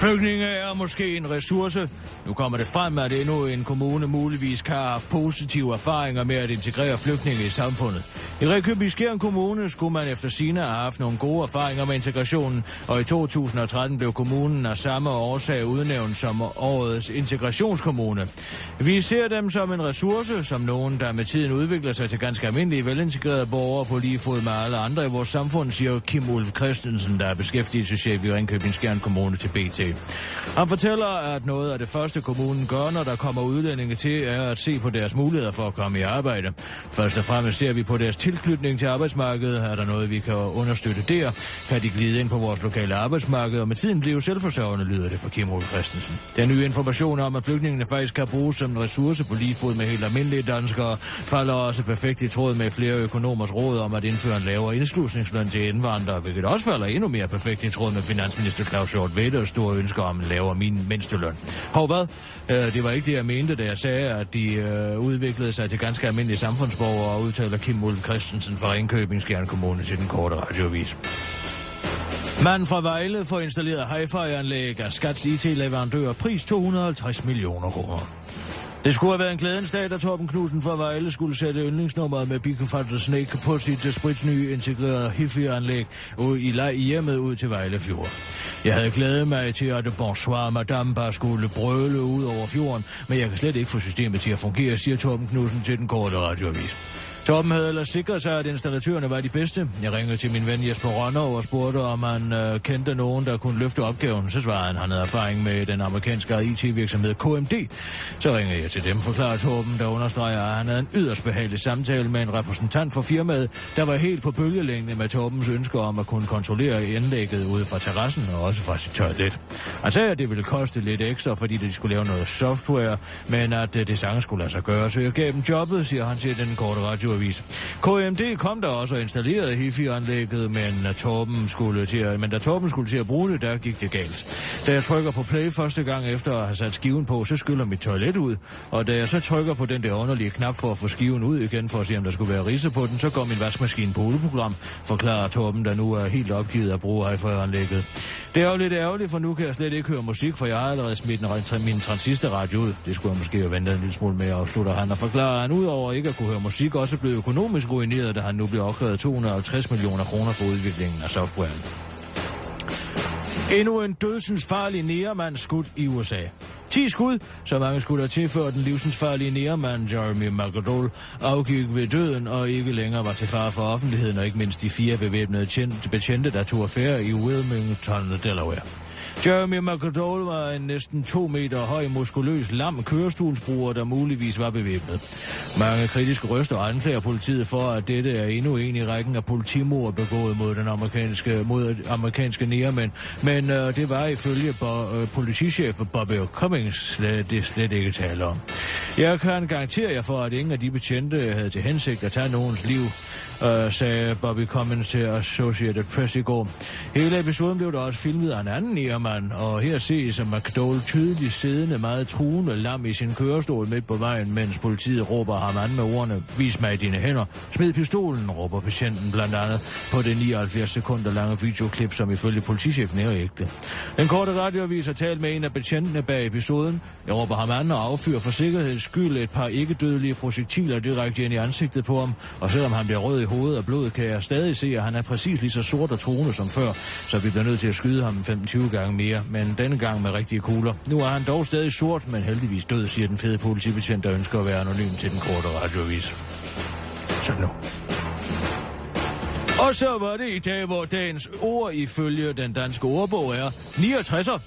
Flygtninge er måske en ressource. Nu kommer det frem, at endnu en kommune muligvis kan have haft positive erfaringer med at integrere flygtninge i samfundet. I Ringkøbing Skjern Kommune skulle man efter sine have haft nogle gode erfaringer med integrationen, og i 2013 blev kommunen af samme årsag udnævnt som årets integrationskommune. Vi ser dem som en ressource, som nogen, der med tiden udvikler sig til ganske almindelige, velintegrerede borgere på lige fod med alle andre i vores samfund, siger Kim Ulf Christensen, der er beskæftigelseschef i Ringkøbing Skjern Kommune til BT. Han fortæller, at noget af det første kommunen gør, når der kommer udlændinge til, er at se på deres muligheder for at komme i arbejde. Først og fremmest ser vi på deres tilknytning til arbejdsmarkedet. Er der noget, vi kan understøtte der? Kan de glide ind på vores lokale arbejdsmarked, og med tiden blive selvforsørgende, lyder det fra Kim Ole Christensen. Den nye information om, at flygtningene faktisk kan bruges som en ressource på lige fod med helt almindelige danskere, falder også perfekt i tråd med flere økonomers råd om at indføre en lavere indslusningsløn til indvandrere, hvilket også falder endnu mere perfekt i tråd med finansminister Claus Hjort Vedder store ønsker om en lavere min mindsteløn. Hov hvad? Øh, det var ikke det, jeg mente, da jeg sagde, at de øh, udviklede sig til ganske almindelige samfundsborgere, og udtaler Kim Ulf Christensen fra Ringkøbing Skjern Kommune til den korte radioavis. Manden fra Vejle får installeret hi-fi-anlæg af Skats IT-leverandør. Pris 250 millioner kroner. Det skulle have været en glædens dag, da Torben Knudsen fra Vejle skulle sætte yndlingsnummeret med Big Fat Snake på sit øh, sprits nye integrerede hifi-anlæg i, leg i hjemmet ud til Vejle Fjord. Jeg havde glædet mig til, at Bonsoir Madame bare skulle brøle ud over fjorden, men jeg kan slet ikke få systemet til at fungere, siger Torben Knudsen til den korte radioavis. Torben havde ellers sikret sig, at installatørerne var de bedste. Jeg ringede til min ven Jesper Rønner og spurgte, om han øh, kendte nogen, der kunne løfte opgaven. Så svarede han, at han havde erfaring med den amerikanske IT-virksomhed KMD. Så ringede jeg til dem, forklarede Torben, der understreger, at han havde en yderst behagelig samtale med en repræsentant for firmaet, der var helt på bølgelængde med Torbens ønsker om at kunne kontrollere indlægget ude fra terrassen og også fra sit toilet. Han sagde, at det ville koste lidt ekstra, fordi de skulle lave noget software, men at øh, det sagtens skulle lade sig gøre, så jeg gav dem jobbet, siger han til den korte radio radioavis. KMD kom der også og installerede HIFI-anlægget, men, at Torben skulle til at, men da Torben skulle til at bruge det, der gik det galt. Da jeg trykker på play første gang efter at have sat skiven på, så skyller mit toilet ud, og da jeg så trykker på den der underlige knap for at få skiven ud igen, for at se om der skulle være risse på den, så går min vaskemaskine på program, forklarer Torben, der nu er helt opgivet at bruge HIFI-anlægget. Det er jo lidt ærgerligt, for nu kan jeg slet ikke høre musik, for jeg har allerede smidt en- min transistorradio ud. Det skulle jeg måske have ventet en lille smule med, afslutter han og forklarer, at han udover ikke at kunne høre musik, også blev økonomisk ruineret, da han nu bliver opkrævet 250 millioner kroner for udviklingen af softwaren. Endnu en dødsensfarlig nærmand skudt i USA. 10 skud, så mange skud der tilført den livsensfarlige nærmand Jeremy McAdol afgik ved døden og ikke længere var til fare for offentligheden, og ikke mindst de fire bevæbnede betjente, der tog affære i Wilmington, Delaware. Jeremy McAdole var en næsten to meter høj, muskuløs, lam kørestolsbruger, der muligvis var bevæbnet. Mange kritiske røster anklager politiet for, at dette er endnu en i rækken af politimord begået mod den amerikanske, mod amerikanske nærmænd. Men øh, det var ifølge bo, øh, politichef Bobby Cummings slet, det slet ikke tale om. Jeg kan garantere jer for, at ingen af de betjente havde til hensigt at tage nogens liv, øh, sagde Bobby Cummins til Associated Press i går. Hele episoden blev der også filmet af en anden irmand, og her ses som McDowell tydeligt siddende meget truende lam i sin kørestol midt på vejen, mens politiet råber ham an med ordene, vis mig dine hænder. Smid pistolen, råber patienten blandt andet på det 79 sekunder lange videoklip, som ifølge politichefen er ægte. Den korte radioavis har talt med en af betjentene bag episoden. Jeg råber ham an og affyrer for sikkerheds skyld et par ikke-dødelige projektiler direkte ind i ansigtet på ham, og selvom han bliver rød i hovedet og blod, kan jeg stadig se, at han er præcis lige så sort og truende som før, så vi bliver nødt til at skyde ham 25 gange mere, men denne gang med rigtige kugler. Nu er han dog stadig sort, men heldigvis død, siger den fede politibetjent, der ønsker at være anonym til den korte radiovis. Så nu. Og så var det i dag, hvor dagens ord ifølge den danske ordbog er 69'er.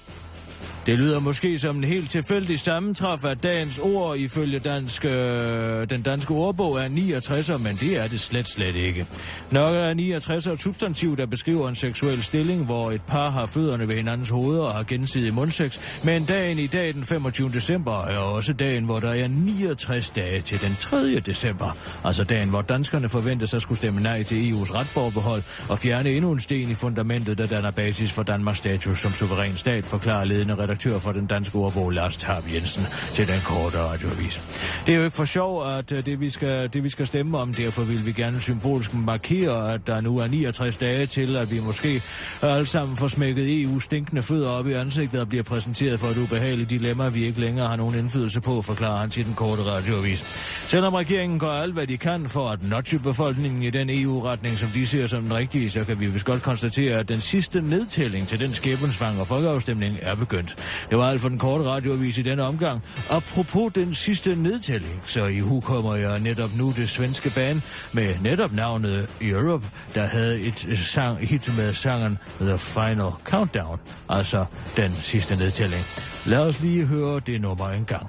Det lyder måske som en helt tilfældig sammentræf af dagens ord ifølge dansk, øh, den danske ordbog er 69, men det er det slet slet ikke. Nok er 69 et substantiv, der beskriver en seksuel stilling, hvor et par har fødderne ved hinandens hoveder og har gensidig mundsex, men dagen i dag, den 25. december, er også dagen, hvor der er 69 dage til den 3. december. Altså dagen, hvor danskerne forventes at skulle stemme nej til EU's retborbehold og fjerne endnu en sten i fundamentet, der danner basis for Danmarks status som suveræn stat, forklarer ledende redaktør for den danske ordbog Lars Tarp Jensen til den korte radioavis. Det er jo ikke for sjov, at øh, det vi, skal, det vi skal stemme om, derfor vil vi gerne symbolisk markere, at der nu er 69 dage til, at vi måske alle sammen får smækket EU stinkende fødder op i ansigtet og bliver præsenteret for et ubehageligt dilemma, vi ikke længere har nogen indflydelse på, forklarer han til den korte radioavis. Selvom regeringen gør alt, hvad de kan for at nudge befolkningen i den EU-retning, som de ser som den rigtige, så kan vi vist godt konstatere, at den sidste nedtælling til den skæbensvang og folkeafstemning er begyndt. Det var alt for den korte radioavis i denne omgang. Apropos den sidste nedtælling, så i hu kommer jeg netop nu det svenske band med netop navnet Europe, der havde et sang, hit med sangen The Final Countdown, altså den sidste nedtælling. Lad os lige høre det nummer en gang.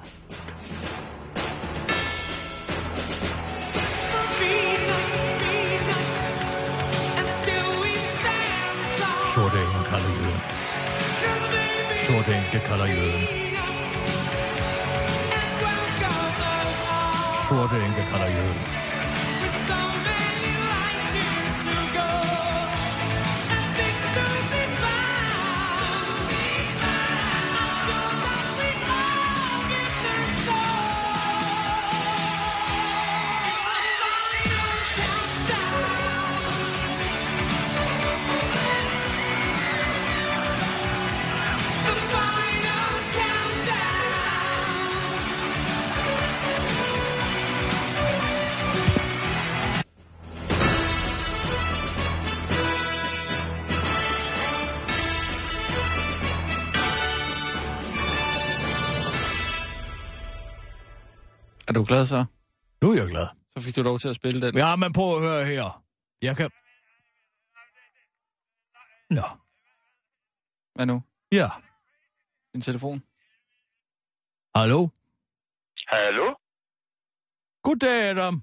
Sorte. Sorte enke kalder jøden. Sorte. Er du glad så? Nu er jeg glad. Så fik du lov til at spille den. Ja, men prøv at høre her. Jeg kan... Nå, Hvad nu? ja. Din telefon? Hallo? Hallo? Goddag, Adam.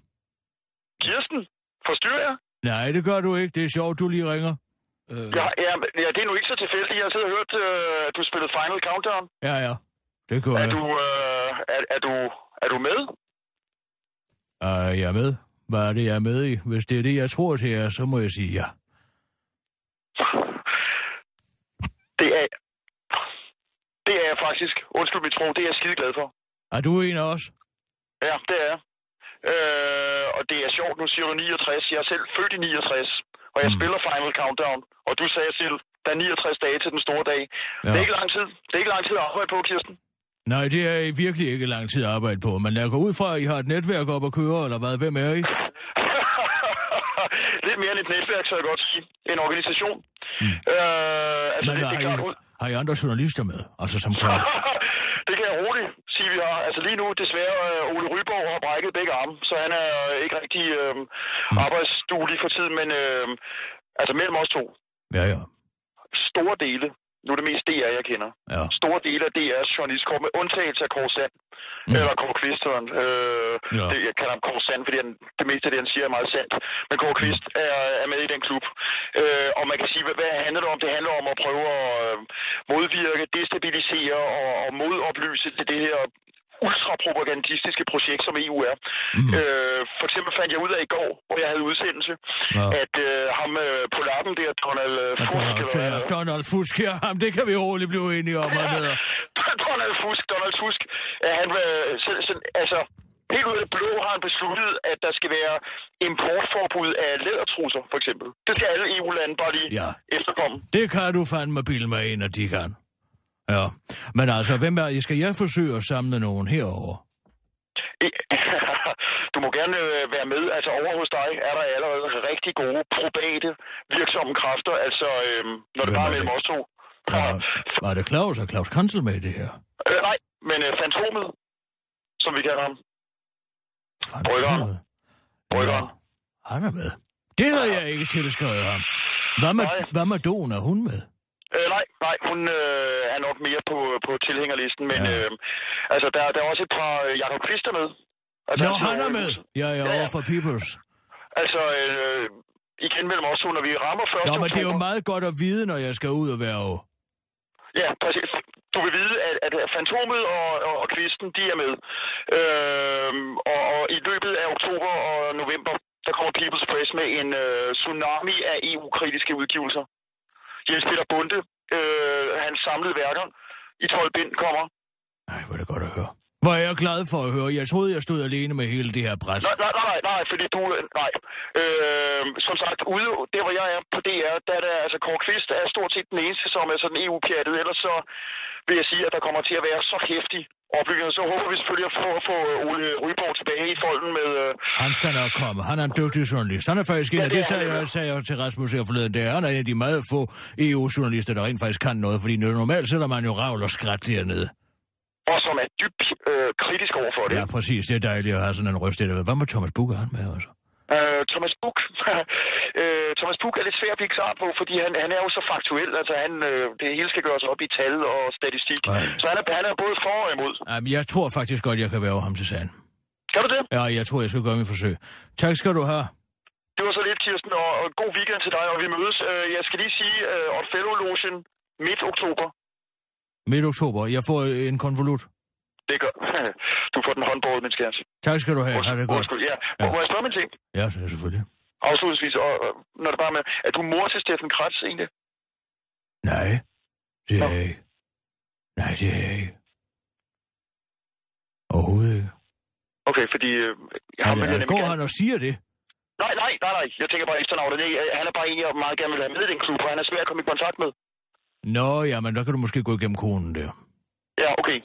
Kirsten? Forstyrrer jeg? Nej, det gør du ikke. Det er sjovt, du lige ringer. Øh, Ja, ja, ja, det er nu ikke så tilfældigt. Jeg har siddet og hørt, øh, at du spillede Final Countdown. Ja, ja. Det gør Er jeg. du, øh, er, er du, er du med? Uh, jeg er med. Hvad er det, jeg er med i? Hvis det er det, jeg tror til jer, så må jeg sige ja. Det er, det er jeg faktisk, undskyld mit tro, det er jeg skide glad for. Er du en af os? Ja, det er jeg. Øh, og det er sjovt, nu siger du 69. Jeg er selv født i 69, og jeg mm. spiller Final Countdown. Og du sagde selv, der er 69 dage til den store dag. Ja. Det er ikke lang tid. Det er ikke lang tid at arbejde på, Kirsten. Nej, det er virkelig ikke lang tid at arbejde på, men jeg går ud fra, at I har et netværk op at køre, eller hvad? Hvem er I? Lidt mere end et netværk, så jeg godt sige. En organisation. Mm. Øh, altså, Men det, det, har, kan I, har I andre journalister med? Altså som kan... det kan jeg roligt sige, vi har. Altså lige nu, desværre, øh, Ole Ryborg har brækket begge arme, så han er øh, ikke rigtig øh, Mm. arbejdsduelig for tiden, men øh, altså mellem os to, Ja, ja. store dele Nu er det mest DR, jeg kender. Ja. Store dele af DR's journalistkår, med undtagelse af Kåre Sand. Mm. Eller Kåre Kvist, hedder han. Øh, Ja. det, jeg kalder ham Kåre Sand, fordi han, det meste af det, han siger, er meget sandt. Men Kåre Kvist er, er med i den klub. Øh, og man kan sige, hvad, hvad handler det om? Det handler om at prøve at øh, modvirke, destabilisere og, og modoplyse til det her ultrapropagandistiske projekt, som EU er. Mm. Øh, for eksempel fandt jeg ud af i Donald Fusk her, ham, det kan vi roligt blive enige om. Hedder. Donald Fusk, Donald Tusk, at han vil, så, så, altså, helt ud af det blå har han besluttet, at der skal være importforbud af lædertrusser, for eksempel. Det skal alle EU-lande bare lige Ja. efterkomme. Det kan du fandme bilde mig ind, at de kan. Ja, men altså, hvem er, skal jeg forsøge at samle nogen herover? Du må gerne øh, være med. Altså over hos dig er der allerede rigtig gode, virksomme kræfter. Altså, øh, når det Hvem bare er mellem os to. Var, var det Claus? Er Claus Kansel med i det her? Øh, nej, men øh, Fantomet, som vi kalder ham. Fantomet? Bryggeren. Ja, han er med. Det havde jeg ikke tilskrevet ham. Hvad med, Nej. hvad med Don? Er hun med? Øh, nej, nej, hun øh, er nok mere på, på tilhængerlisten, men Ja. ja. øh, altså, der, der er også et par øh, Jacob Christer med. Altså, Nå, sidder han er i med. Ja, ja, Ja, ja. for Peoples. Altså, øh, igen mellem os to, når vi rammer 1. Nå, men det er jo meget godt at vide, når jeg skal ud og være over. Ja, præcis. Du vil vide, at, at Fantomet og, og, og Kvisten, de er med. Øhm, og, og i løbet af oktober og november, der kommer People's Press med en øh, tsunami af EU-kritiske udgivelser. Jens Peter Bunde, øh, hans samlede værker i 12 bind kommer. Nej, hvor er det godt at høre. Hvor er jeg glad for at høre. Jeg troede, jeg stod alene med hele det her pres. Nej, nej, nej, nej, fordi du... Nej. Øh, som sagt, ude der, hvor jeg er på DR, der er der, altså Kåre Kvist er stort set den eneste, som er sådan EU-pjattet. Ellers så vil jeg sige, at der kommer til at være så hæftig opbygning. Så håber vi selvfølgelig at få, at få Ole Ryborg tilbage i folden med... Øh, Han skal nok komme. Han er en dygtig journalist. Han er faktisk en Ja, af det det, sagde jeg, ja. sagde jeg til Rasmus her forleden. Det er han er en af de meget få EU-journalister, der rent faktisk kan noget. Fordi normalt sætter man jo ravl og skræt dernede. Og som er dybt øh, kritisk over for det. Ja, præcis. Det er dejligt at have sådan en røst. Hvad med Thomas Bugge han med også? Øh, Thomas Buch. øh, Thomas Buch er lidt svær at blive klar på, fordi han, han er jo så faktuel. Altså, han, øh, det hele skal gøres op i tal og statistik. Ej. Så han er, han er både for og imod. Jamen, jeg tror faktisk godt, jeg kan være ham til sagen. Kan du det? Ja, jeg tror, jeg skal gøre mit forsøg. Tak skal du have. Det var så lidt, Kirsten, og, og god weekend til dig, og vi mødes. Øh, jeg skal lige sige, øh, Otfellow-logen midt oktober. Midt oktober. Jeg får en konvolut. Det gør. du får den håndbåret, min skærs. Tak skal du have. Ha' det godt. Undskyld, ja. Ja. Må jeg spørge min ting? Ja, det er selvfølgelig. Afslutningsvis, og, når det bare med, er du mor til Steffen Kratz egentlig? Nej, det er Nå. jeg ikke. Nej, det er jeg ikke. Overhovedet ikke. Okay, fordi... Øh, jeg vil han, nemlig går han og siger det? Nej, nej, nej, nej. Jeg tænker bare efternavnet. Han er bare en, jeg meget gerne vil have med i den klub, og han er svær at komme i kontakt med. Nå, ja, men der kan du måske gå igennem konen der. Ja, okay.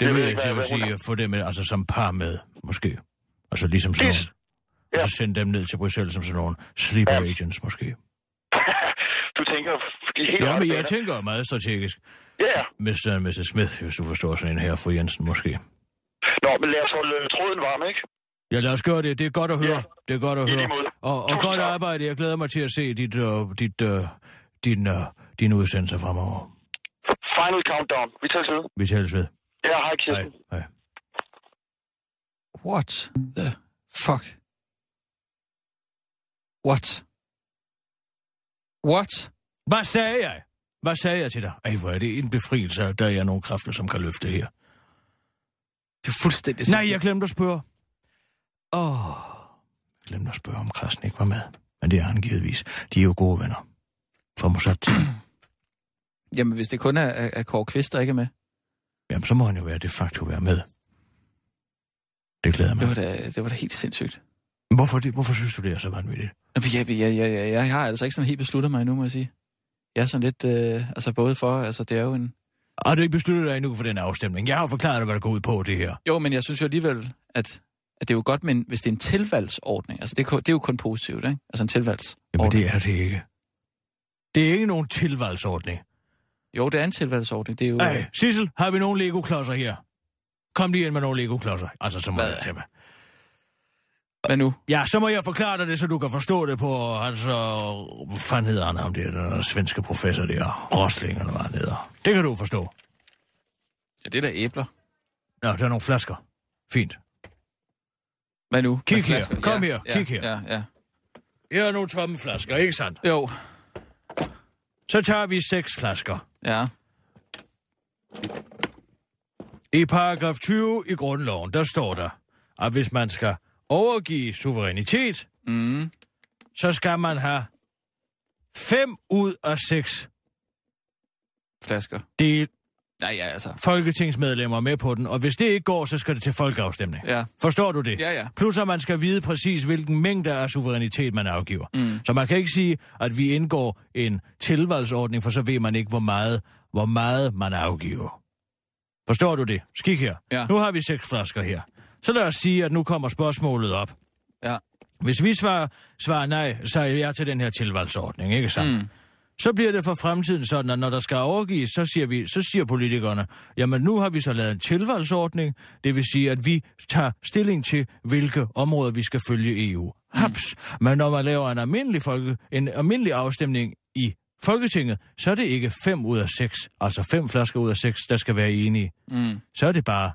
Det ved vil jeg jeg, jeg vil sige, at få dem altså som par med, måske. Altså ligesom sådan nogle. Og så Ja. sende dem ned til Bruxelles som sådan nogle sleeper Ja. agents, måske. du tænker helt Ja, men jeg tænker meget strategisk. Ja, ja. Mr. og Mrs. Smith, hvis du forstår sådan en her, fru Jensen, måske. Nå, men lad os holde øh, tråden varm, ikke? Ja, lad os gøre det. Det er godt at høre. Ja. Det er godt at høre. Og, og godt arbejde. Jeg glæder mig til at se dit, uh, dit, uh, din, uh, din udsendelse fremover. Final countdown. Vi tager ved. Vi tales ved. Ja, hej Hej. Kirsten. Hej. What the fuck? What? What? Hvad sagde jeg? Hvad sagde jeg til dig? Ej, hvor er det en befrielse, der er nogle kræfter, som kan løfte her. Det er fuldstændig Nej, jeg glemte at spørge. Åh, oh, jeg glemte at spørge, om Krasnik var med. Men det er han givetvis. De er jo gode venner. Fra Mossad. Jamen, hvis det kun er, er, er Kåre Kvist, der ikke er med, Jamen, så må han jo være de facto være med. Det glæder mig. det var da, det var da helt sindssygt. Hvorfor, det, hvorfor synes du, det er så vanvittigt? Jamen, Jeg, jeg, jeg, jeg, jeg har altså ikke sådan helt besluttet mig endnu, må jeg sige. Jeg er sådan lidt, øh, altså både for, altså det er jo en... Har du ikke besluttet dig endnu for den afstemning? Jeg har jo forklaret dig, hvad der går ud på det her. Jo, men jeg synes jo alligevel, at, at det er jo godt, men hvis det er en tilvalgsordning, altså det, er det er jo kun positivt, ikke? Altså en tilvalgsordning. Jamen, det er det ikke. Det er ikke nogen tilvalgsordning. Jo, det er en tilvalgsordning, det er jo... Ej, Sissel, har vi nogle Lego-klodser her? Kom lige ind med nogle Lego-klodser. Altså, så må Hvad? jeg tage mig. Hvad nu? Ja, så må jeg forklare dig det, så du kan forstå det på, altså, hvad fanden hedder han ham, det er den svenske professor der, Rosling, eller hvad han hedder. Det kan du forstå. Ja, det er da æbler. Nå, der er nogle flasker. Fint. Hvad nu? Kig Med her. Kom ja, her. Ja, Kig her. Ja, ja. Her er nogle tomme flasker, ikke sandt? Jo, Så tager vi seks flasker. Ja. I paragraf 20 i grundloven, der står der, at hvis man skal overgive suverænitet, Mm. så skal man have fem ud af seks Flasker. del Nej, ja, altså. folketingsmedlemmer med på den, og hvis det ikke går, så skal det til folkeafstemning. Ja. Forstår du det? Ja, ja. Plus at man skal vide præcis, hvilken mængde af suverænitet man afgiver. Mm. Så man kan ikke sige, at vi indgår en tilvalgsordning, for så ved man ikke, hvor meget, hvor meget man afgiver. Forstår du det? Skik her. Ja. Nu har vi seks flasker her. Så lad os sige, at nu kommer spørgsmålet op. Ja. Hvis vi svarer, svarer nej, så er jeg til den her tilvalgsordning, ikke sandt? Mm. Så bliver det for fremtiden sådan, at når der skal overgives, så siger, vi, så siger politikerne, jamen nu har vi så lavet en tilvalgsordning, det vil sige, at vi tager stilling til, hvilke områder vi skal følge EU. Haps. Men når man laver en almindelig, folke, en almindelig afstemning i Folketinget, så er det ikke fem ud af seks, altså fem flasker ud af seks, der skal være enige. Mm. Så er det bare,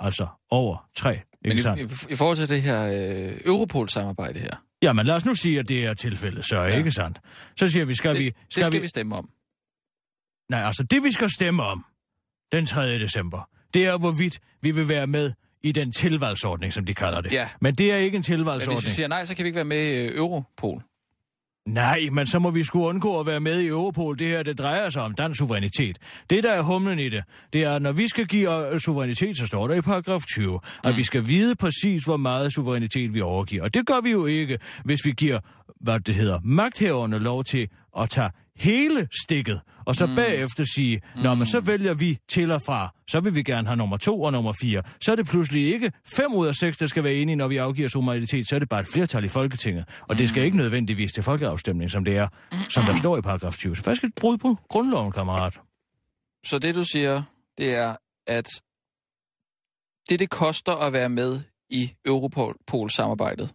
altså over tre. Men Ikke i, sandt? i, i forhold til det her øh, Europol-samarbejde her, Jamen lad os nu sige, at det er tilfældet, så er Ja. ikke sandt. Så siger vi, skal det, vi... det skal vi... vi stemme om. Nej, altså det vi skal stemme om den 3. december, det er hvorvidt vi vil være med i den tilvalgsordning, som de kalder det. Ja. Men det er ikke en Men tilvalgsordning. hvis vi siger nej, så kan vi ikke være med i øh, Europol. Nej, men så må vi skulle undgå at være med i Europol. Det her, det drejer sig om dansk suverænitet. Det, der er humlen i det, det er, at når vi skal give øh, suverænitet, så står der i paragraf 20, at Mm. vi skal vide præcis, hvor meget suverænitet vi overgiver. Og det gør vi jo ikke, hvis vi giver, hvad det hedder, magthaverne lov til at tage hele stikket, og så mm. bagefter sige, Nå, men så vælger vi til og fra, så vil vi gerne have nummer to og nummer fire. Så er det pludselig ikke fem ud af seks, der skal være enige, når vi afgiver suverænitet, så er det bare et flertal i Folketinget. Og det skal ikke nødvendigvis til folkeafstemning, som det er, som der står i paragraf 20. Så faktisk et brud på grundloven, kammerat. Så det, du siger, det er, at det, det koster at være med i Europol-samarbejdet.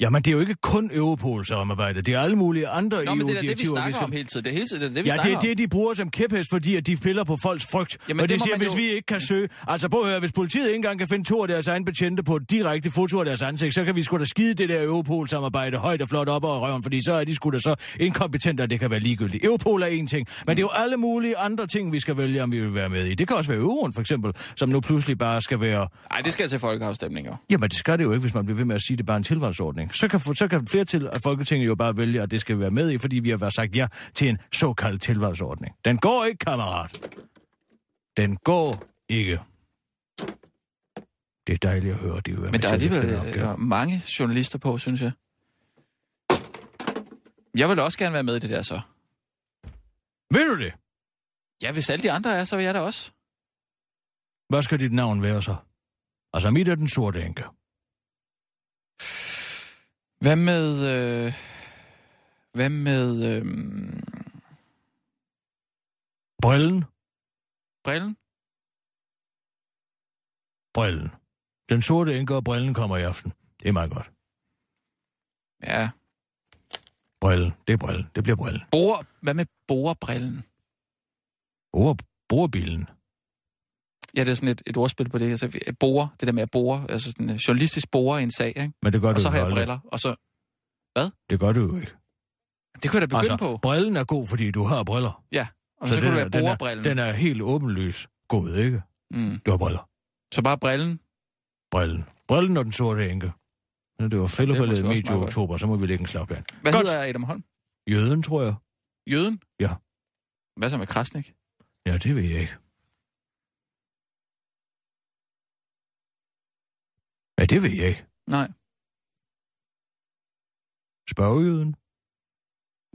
Jamen, det er jo ikke kun Europol-samarbejdet. Det er alle mulige andre Nå, men det er da det, vi EU-direktiver, snakker skal... om hele tiden. Det er hele tiden det, er det vi Ja, det er det, de bruger som kæphest, fordi at de piller på folks frygt. Jamen, og det det siger, hvis jo- vi ikke kan søge... Altså, prøv at høre, hvis politiet ikke engang kan finde to af deres egne betjente på et direkte foto af deres ansigt, så kan vi sgu da skide det der Europol-samarbejde højt og flot op over røven, fordi så er de sgu da så inkompetente, at det kan være ligegyldigt. Europol er en ting, men det er jo alle mulige andre ting, vi skal vælge, om vi vil være med i. Det kan også være euroen, for eksempel, som nu pludselig bare skal være... Nej, det skal til folkeafstemninger. Jamen, det skal det jo ikke, hvis man bliver ved med at sige, det bare en tilvalgsordning. Så kan, så kan flere til at Folketinget jo bare vælge, at det skal være med i, fordi vi har været sagt ja til en såkaldt tilvalgsordning. Den går ikke, kammerat. Den går ikke. Det er dejligt at høre, at de vil være Men der er alligevel øh, mange journalister på, synes jeg. Jeg vil også gerne være med i det der så. Vil du det? Ja, hvis alle de andre er, så vil jeg da også. Hvad skal dit navn være så? Altså, mit er den sorte enke. Hvad med... Øh... Hvad med... Øh... Brillen? Brillen? Brillen. Den sorte enke og brillen kommer i aften. Det er meget godt. Ja. Brillen. Det er brillen. Det bliver brillen. Bor... Hvad med borebrillen? Bor, borbilen. Ja, det er sådan et, et ordspil på det. Altså, vi- bore, det der med at bore, altså sådan en journalistisk bore i en sag, ikke? Men det gør Og du så jo har jeg briller, og så... Det gør du jo ikke. Det kunne jeg da begynde altså, på. brillen er god, fordi du har briller. Ja, og så, så kunne det være den, er, borebrillen. den er helt åbenlys god, ikke? Mm. Du har briller. Så bare brillen. Brillen. Brillen og den sorte enke. Når det var fældeballet meget godt. oktober, så må vi lægge en slagplan. Hvad Godt. hedder Adam Holm? Jøden, tror jeg. Jøden? Ja. Hvad så med Krasnik? Ja, det ved jeg ikke. Ja, det ved jeg ikke. Nej, Spørgejøden?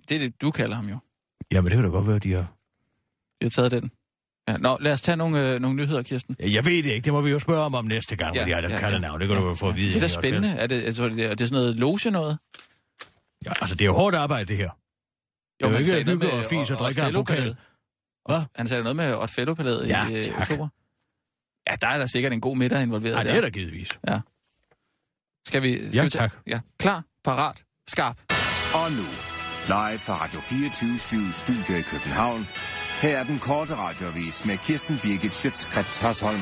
det er det, du kalder ham jo. Jamen, det kan da godt være, de har... Vi har taget den. Ja, nå, lad os tage nogle, øh, nogle nyheder, Kirsten. Jeg ved det ikke. Det må vi jo spørge om om næste gang, Ja, ja, hvad de har ja, ja, kalder ja. navn. Det kan du jo få at vide. Det er da spændende. Er det, altså, det, er, det er sådan noget loge noget? Ja, altså, det er jo hårdt arbejde, det her. Det er jo ikke hygge og fis og drikke af pokal. Hvad? Han sagde noget med Otfello-palæet Ja, i tak. oktober. Ja, der er der sikkert en god middag involveret Nej, det der. er der givetvis. Ja. Skal vi... Skal Ja, vi tak. Ja, klar, parat, skarp. Og nu, live fra Radio 24 Studio i København. Her er den korte radiovis med Kirsten Birgit Schøtzgrads Hasholm.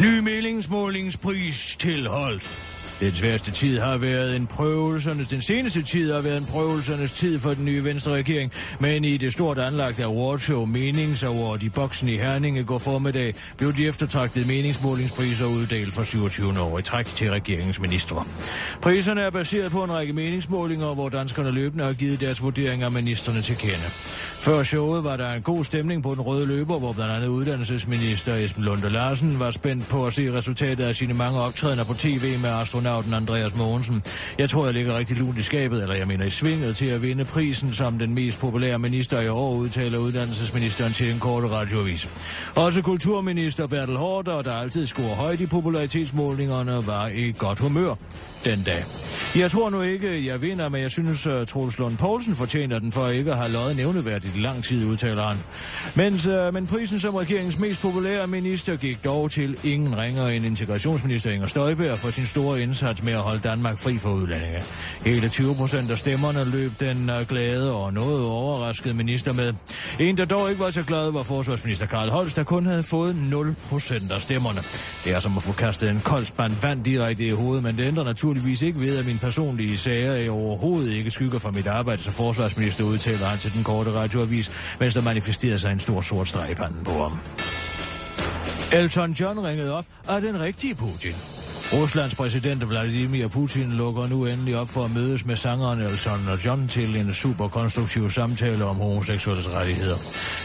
Ny meningsmålingspris til Holst. Den sværeste tid har været en prøvelsernes, den seneste tid har været en prøvelsernes tid for den nye venstre regering, men i det stort anlagte awardshow Meningsaward i boksen i Herninge går formiddag, blev de eftertragtede meningsmålingspriser uddelt for 27 år i træk til regeringens ministre. Priserne er baseret på en række meningsmålinger, hvor danskerne løbende har givet deres vurderinger af ministerne til kende. Før showet var der en god stemning på den røde løber, hvor blandt andet uddannelsesminister Esben Lunde Larsen var spændt på at se resultatet af sine mange optrædener på tv med astronauten Andreas Mogensen. Jeg tror, jeg ligger rigtig lunt i skabet, eller jeg mener i svinget, til at vinde prisen som den mest populære minister i år, udtaler uddannelsesministeren til en korte radioavis. Også kulturminister Bertel Hårder, der altid scorer højt i popularitetsmålingerne, var i godt humør den dag. Jeg tror nu ikke, jeg vinder, men jeg synes, at Troels Lund Poulsen fortjener den for ikke at have løjet nævneværdigt i lang tid, udtaler han. Mens, øh, men prisen som regeringens mest populære minister gik dog til ingen ringer end integrationsminister Inger Støjberg for sin store indsats med at holde Danmark fri for udlændinge. Hele 20 procent af stemmerne løb den øh, glade og noget overraskede minister med. En, der dog ikke var så glad, var forsvarsminister Karl Holst, der kun havde fået 0 procent af stemmerne. Det er som at få kastet en kold spand vand direkte i hovedet, men det ændrer naturligvis ikke ved, at min personlige sager er overhovedet ikke skygger fra mit arbejde som forsvarsminister, udtaler han til den korte radioavis, mens der manifesterer sig en stor sort streg i panden på ham. Elton John ringede op af den rigtige Putin. Ruslands præsident Vladimir Putin lukker nu endelig op for at mødes med sangeren Elton John til en super konstruktiv samtale om homoseksuelles rettigheder.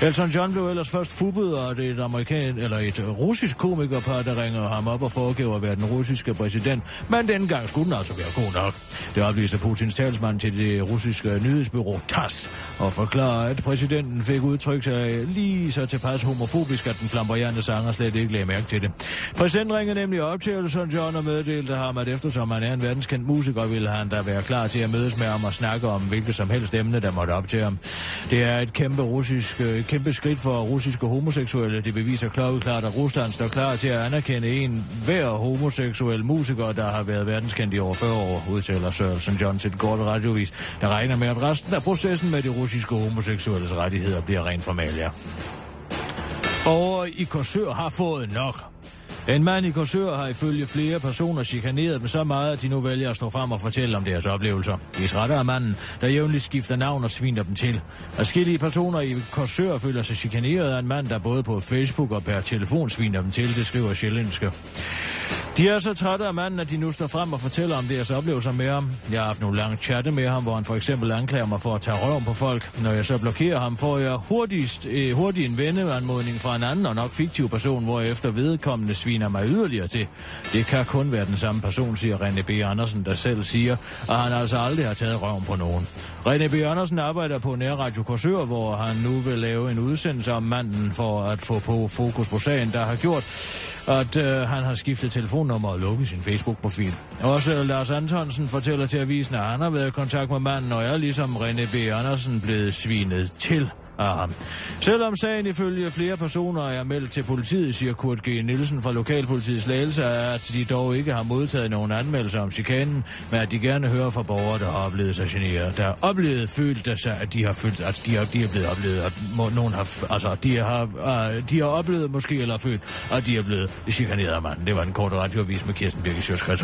Elton John blev ellers først fubbet af et amerikan eller et russisk komikerpar, der ringer ham op og foregiver at være den russiske præsident, men dengang gang skulle den altså være god nok. Det oplyste Putins talsmand til det russiske nyhedsbyrå TASS og forklarer, at præsidenten fik udtrykt sig lige så tilpas homofobisk, at den flamboyante sanger slet ikke lagde mærke til det. Præsidenten ringer nemlig op til Elton John og meddelte ham, at eftersom han er en verdenskendt musiker, ville han da være klar til at mødes med ham og snakke om hvilket som helst emne, der måtte op til ham. Det er et kæmpe, russisk, øh, kæmpe skridt for russiske homoseksuelle. Det beviser klokkeklart, at Rusland står klar til at anerkende en hver homoseksuel musiker, der har været verdenskendt i over 40 år, udtaler Sørensen John til et kort radiovis, der regner med, at resten af processen med de russiske homoseksuelles rettigheder bliver rent formalia. Over i Korsør har fået nok. En mand i Korsør har ifølge flere personer chikaneret dem så meget, at de nu vælger at stå frem og fortælle om deres oplevelser. De retter af manden, der jævnligt skifter navn og sviner dem til. Forskellige personer i Korsør føler sig chikaneret af en mand, der både på Facebook og per telefon sviner dem til, det skriver Sjællandske. De er så trætte af manden, at de nu står frem og fortæller om deres oplevelser med ham. Jeg har haft nogle lange chatte med ham, hvor han for eksempel anklager mig for at tage røven på folk. Når jeg så blokerer ham, får jeg hurtigst, eh, hurtigt en venneanmodning fra en anden og nok fiktiv person, hvor efter vedkommende sviner mig yderligere til. Det kan kun være den samme person, siger René B. Andersen, der selv siger, at han altså aldrig har taget røven på nogen. René B. Andersen arbejder på Nærradio Korsør, hvor han nu vil lave en udsendelse om manden for at få på fokus på sagen, der har gjort, at øh, han har skiftet telefonnummer og lukket sin Facebook-profil. Også Lars Antonsen fortæller til avisen, at han har været i kontakt med manden, og er ligesom René B. Andersen blevet svinet til af ham. Selvom sagen ifølge flere personer er meldt til politiet, siger Kurt G. Nielsen fra Lokalpolitiets ledelse, at de dog ikke har modtaget nogen anmeldelser om chikanen, men at de gerne hører fra borgere, der har oplevet sig generet. Der har oplevet følt, at de har følt, at de har, de er blevet oplevet, at må, nogen har, altså, de har, uh, de har oplevet måske, eller følt, at de er blevet chikaneret af manden. Det var en kort radioavis med Kirsten Birgit Sjøtskrets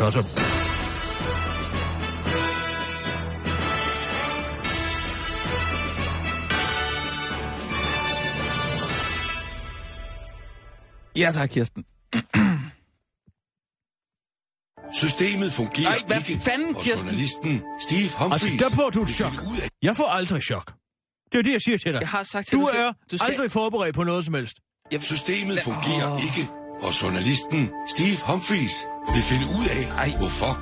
Ja tak, Kirsten. Systemet fungerer Ej, hvad ikke, fanden, og Kirsten? journalisten Steve Humphries... Altså, der får du et chok. finde ud af- Jeg får aldrig chok. Det er det, jeg siger til dig. Jeg har sagt til du dig, er du skal- aldrig forberedt på noget som helst. Systemet Hvad- fungerer Åh. ikke, og journalisten Steve Humphries vil finde ud af, Ej. hvorfor.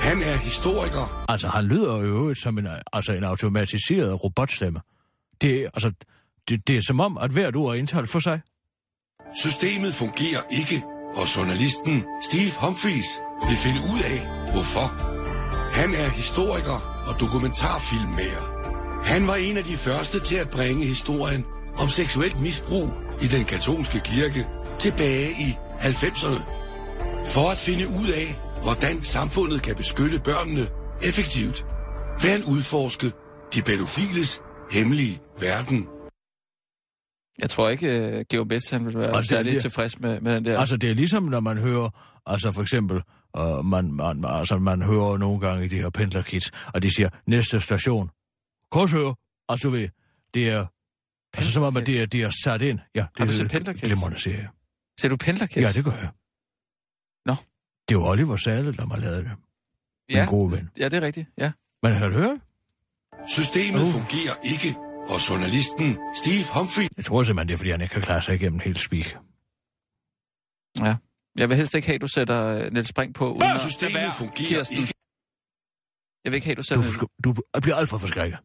Han er historiker. Altså, han lyder jo øvrigt som en, altså en automatiseret robotstemme. Det, er- altså, det, det er som om, at hvert ord er indtalt for sig. Systemet fungerer ikke, og journalisten Steve Humphries vil finde ud af, hvorfor. Han er historiker og dokumentarfilmmager. Han var en af de første til at bringe historien om seksuelt misbrug i den katolske kirke tilbage i 90'erne. For at finde ud af, hvordan samfundet kan beskytte børnene effektivt, vil han udforske de pædofiles hemmelige verden. Jeg tror ikke, uh, Geo Bess, han vil være er særlig det- tilfreds med, med den der. Altså, det er ligesom, når man hører, altså for eksempel, uh, man, man, altså, man hører nogle gange i de her pendlerkits, og de siger, næste station, Korsør, altså ved, det er, altså som om, at det er, det er sat ind. Ja, det Har du er set et Pendlerkids? Glimrende serie. Ser du pendlerkids? Ja, det gør jeg. Nå. Det er jo Oliver Sale, der har lavet det. Min ja. gode ven. Ja, det er rigtigt, ja. Men har du hørt? Systemet uh. fungerer ikke, og journalisten Steve Humphrey Jeg tror simpelthen, det er, fordi han ikke kan klare sig igennem helt speak. Ja. Jeg vil helst ikke have, at du sætter øh, Niels Spring på, uden at systemet fungerer Kirsten. ikke. Jeg vil ikke have, at du Du, sætter... du bliver alt for forskrækket.